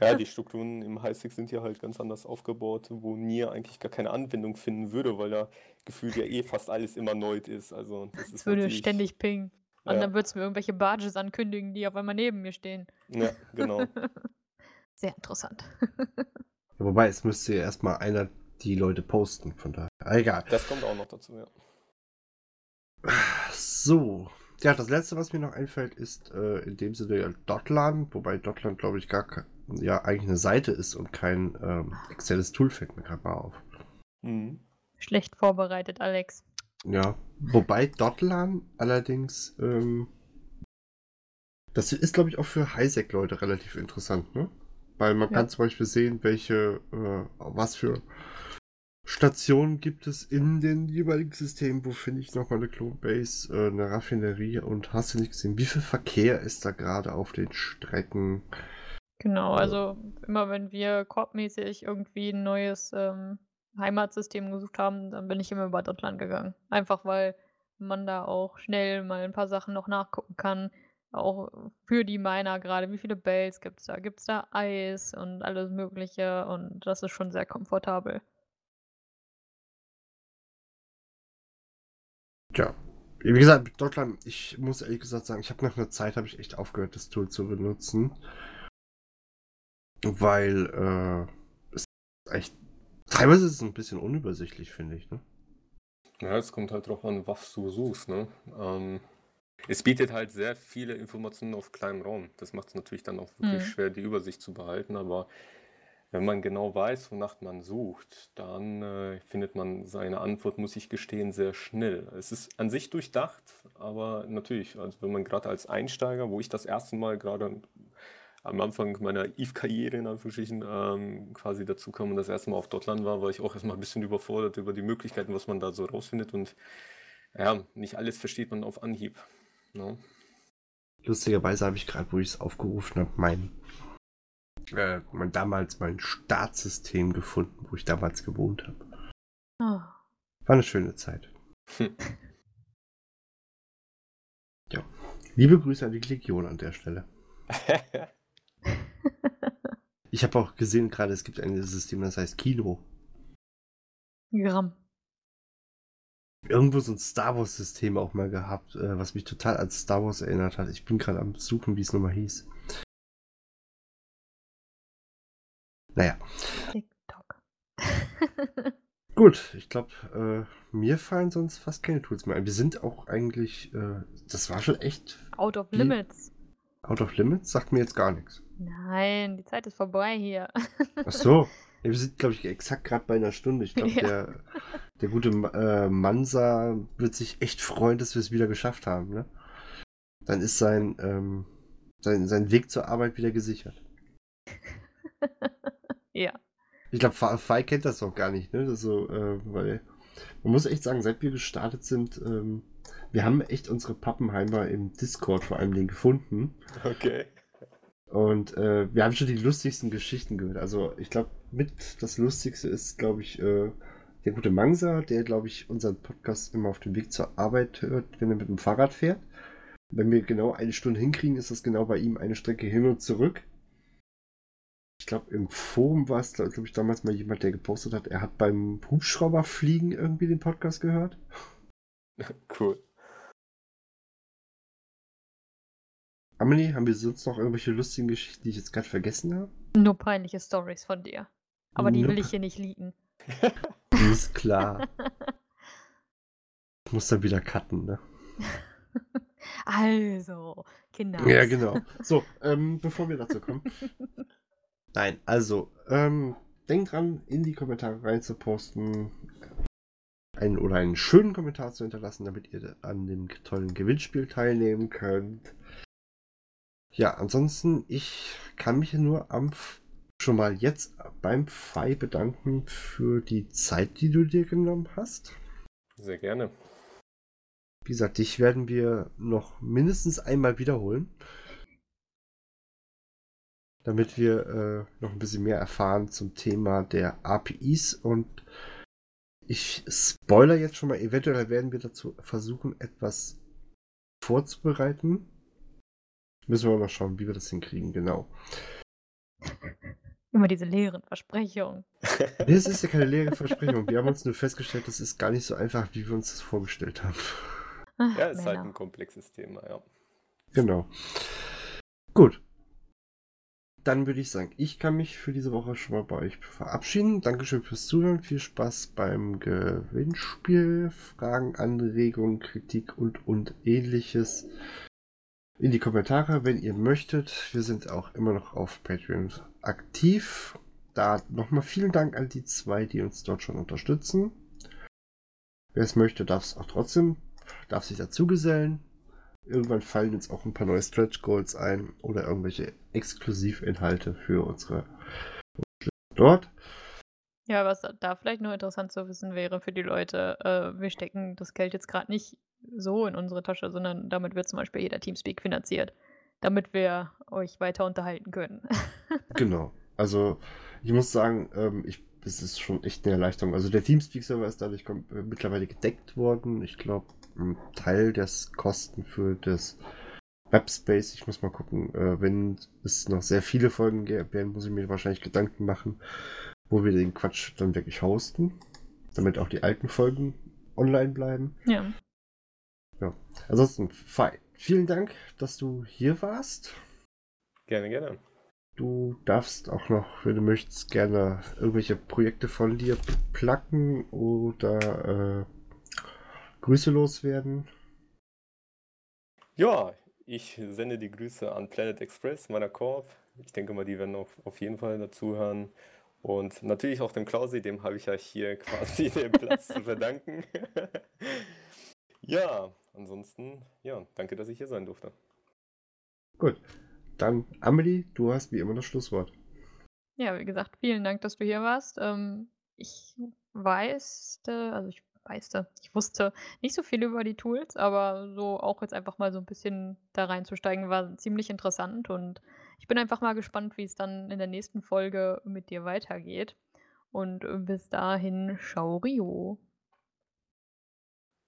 Ja, die Strukturen im Highsec sind ja halt ganz anders aufgebaut, wo Nier eigentlich gar keine Anwendung finden würde, weil da gefühlt ja eh fast alles immer neu ist. Also, das es würde ständig pingen. Und ja. dann würde es mir irgendwelche Barges ankündigen, die auf einmal neben mir stehen. Ja, genau. Sehr interessant. Wobei, es müsste ja erstmal einer die Leute posten, von daher. Egal. Das kommt auch noch dazu, ja. So. Ja, das letzte, was mir noch einfällt, ist äh, in dem Sinne ja Dotlan, wobei Dotlan, glaube ich, gar kein, ja eigentlich eine Seite ist und kein ähm, externes Tool fällt mir gerade mal auf. Mhm. Schlecht vorbereitet, Alex. Ja, wobei Dotlan allerdings, ähm, das ist, glaube ich, auch für Highsec-Leute relativ interessant, ne? Weil man ja. kann zum Beispiel sehen, welche, äh, was für Stationen gibt es in den jeweiligen Systemen, wo finde ich nochmal eine Clone Base, äh, eine Raffinerie und hast du nicht gesehen, wie viel Verkehr ist da gerade auf den Strecken? Genau, also immer wenn wir korbmäßig irgendwie ein neues ähm, Heimatsystem gesucht haben, dann bin ich immer über Dottland gegangen. Einfach weil man da auch schnell mal ein paar Sachen noch nachgucken kann. Auch für die Miner gerade, wie viele Bells gibt es da? Gibt es da Eis und alles Mögliche und das ist schon sehr komfortabel. Ja. Wie gesagt, Deutschland, ich muss ehrlich gesagt sagen, ich habe nach einer Zeit habe ich echt aufgehört, das Tool zu benutzen. weil äh, es echt teilweise ist es ein bisschen unübersichtlich, finde ich. Ne? Ja, es kommt halt drauf an, was du suchst. Ne? Ähm, es bietet halt sehr viele Informationen auf kleinem Raum. Das macht es natürlich dann auch wirklich Mhm. schwer, die Übersicht zu behalten. Aber wenn man genau weiß, wonach man sucht, dann äh, findet man seine Antwort, muss ich gestehen, sehr schnell. Es ist an sich durchdacht, aber natürlich, also wenn man gerade als Einsteiger, wo ich das erste Mal gerade am Anfang meiner EVE-Karriere in Anführungsstrichen ähm, quasi dazu kam und das erste Mal auf Dotland war, war ich auch erstmal ein bisschen überfordert über die Möglichkeiten, was man da so rausfindet und ja, nicht alles versteht man auf Anhieb. Ne? Lustigerweise habe ich gerade, wo ich es aufgerufen habe, mein, äh, mein damals mein Startsystem gefunden, wo ich damals gewohnt habe. Oh. War eine schöne Zeit. Hm. Ja. Liebe Grüße an die Legion an der Stelle. Ich habe auch gesehen gerade, es gibt ein System, das heißt Kino. Gramm. Irgendwo so ein Star Wars System auch mal gehabt, äh, was mich total an Star Wars erinnert hat. Ich bin gerade am suchen, wie es nochmal hieß. Naja, TikTok. gut. Ich glaube, äh, mir fallen sonst fast keine Tools mehr ein. Wir sind auch eigentlich, äh, das war schon echt Out of limits. out of limits. Sagt mir jetzt gar nichts. Nein, die Zeit ist vorbei hier. Ach so. Ja, wir sind, glaube ich, exakt gerade bei einer Stunde. Ich glaube, Ja. der, der gute äh, Mansa wird sich echt freuen, dass wir es wieder geschafft haben. Ne? Dann ist sein, ähm, sein, sein Weg zur Arbeit wieder gesichert. ja. Ich glaube, Fai kennt das auch gar nicht, ne? Das so, äh, weil man muss echt sagen, seit wir gestartet sind, ähm, wir haben echt unsere Pappenheimer im Discord vor allem den gefunden. Okay. Und äh, wir haben schon die lustigsten Geschichten gehört. Also ich glaube, mit das Lustigste ist, glaube ich, äh, der gute Mangsa, der, glaube ich, unseren Podcast immer auf dem Weg zur Arbeit hört, wenn er mit dem Fahrrad fährt. Wenn wir genau eine Stunde hinkriegen, ist das genau bei ihm eine Strecke hin und zurück. Ich glaube, im Forum war es, glaube ich, damals mal jemand, der gepostet hat, er hat beim Hubschrauberfliegen irgendwie den Podcast gehört. Cool. Amelie, haben wir sonst noch irgendwelche lustigen Geschichten, die ich jetzt gerade vergessen habe? Nur peinliche Stories von dir. Aber die will ich hier nicht liegen. Ist klar. Ich muss dann wieder cutten, ne? Also, Kinder. Ja, genau. So, ähm, bevor wir dazu kommen. Nein, also, ähm, denkt dran, in die Kommentare rein zu posten. Einen oder einen schönen Kommentar zu hinterlassen, damit ihr an dem tollen Gewinnspiel teilnehmen könnt. Ja, ansonsten, ich kann mich nur am schon mal jetzt beim Fei bedanken für die Zeit, die du dir genommen hast. Sehr gerne. Wie gesagt, dich werden wir noch mindestens einmal wiederholen. Damit wir äh, noch ein bisschen mehr erfahren zum Thema der APIs. Und ich spoiler jetzt schon mal, eventuell werden wir dazu versuchen, etwas vorzubereiten. Müssen wir mal schauen, wie wir das hinkriegen, genau. Immer diese leeren Versprechungen. Nee, es ist ja keine leere Versprechung. Wir haben uns nur festgestellt, das ist gar nicht so einfach, wie wir uns das vorgestellt haben. Ach, Ja, ist halt Männer. ein komplexes Thema, ja. Genau. Gut. Dann würde ich sagen, ich kann mich für diese Woche schon mal bei euch verabschieden. Dankeschön fürs Zuhören. Viel Spaß beim Gewinnspiel. Fragen, Anregungen, Kritik und, und ähnliches in die Kommentare, wenn ihr möchtet. Wir sind auch immer noch auf Patreon aktiv. Da nochmal vielen Dank an die zwei, die uns dort schon unterstützen. Wer es möchte, darf es auch trotzdem, darf sich dazugesellen. Irgendwann fallen uns auch ein paar neue Stretch Goals ein oder irgendwelche Exklusivinhalte für unsere dort. Ja, was da vielleicht noch interessant zu wissen wäre für die Leute, äh, wir stecken das Geld jetzt gerade nicht so in unsere Tasche, sondern damit wird zum Beispiel jeder Teamspeak finanziert, damit wir euch weiter unterhalten können. Genau. Also ich muss sagen, ähm, ich, es ist schon echt eine Erleichterung. Also der Teamspeak-Server ist dadurch äh, mittlerweile gedeckt worden. Ich glaube, ein Teil des Kosten für das Webspace, ich muss mal gucken, äh, wenn es noch sehr viele Folgen gä- werden, muss ich mir wahrscheinlich Gedanken machen, wo wir den Quatsch dann wirklich hosten, damit auch die alten Folgen online bleiben. ja. Ansonsten, Fei, vielen Dank, dass du hier warst. Gerne, gerne. Du darfst auch noch, wenn du möchtest, gerne irgendwelche Projekte von dir placken oder äh, Grüße loswerden. Ja, ich sende die Grüße an Planet Express, meiner Korb. Ich denke mal, die werden auf, auf jeden Fall dazuhören. Und natürlich auch dem Klausi, dem habe ich ja hier quasi den Platz zu verdanken. ja, ansonsten, ja, danke, dass ich hier sein durfte. Gut, dann Amelie, du hast wie immer das Schlusswort. Ja, wie gesagt, vielen Dank, dass du hier warst. Ähm, ich weiß, also ich weiß, ich wusste nicht so viel über die Tools, aber so auch jetzt einfach mal so ein bisschen da reinzusteigen, war ziemlich interessant und ich bin einfach mal gespannt, wie es dann in der nächsten Folge mit dir weitergeht. Und bis dahin, ciao Rio.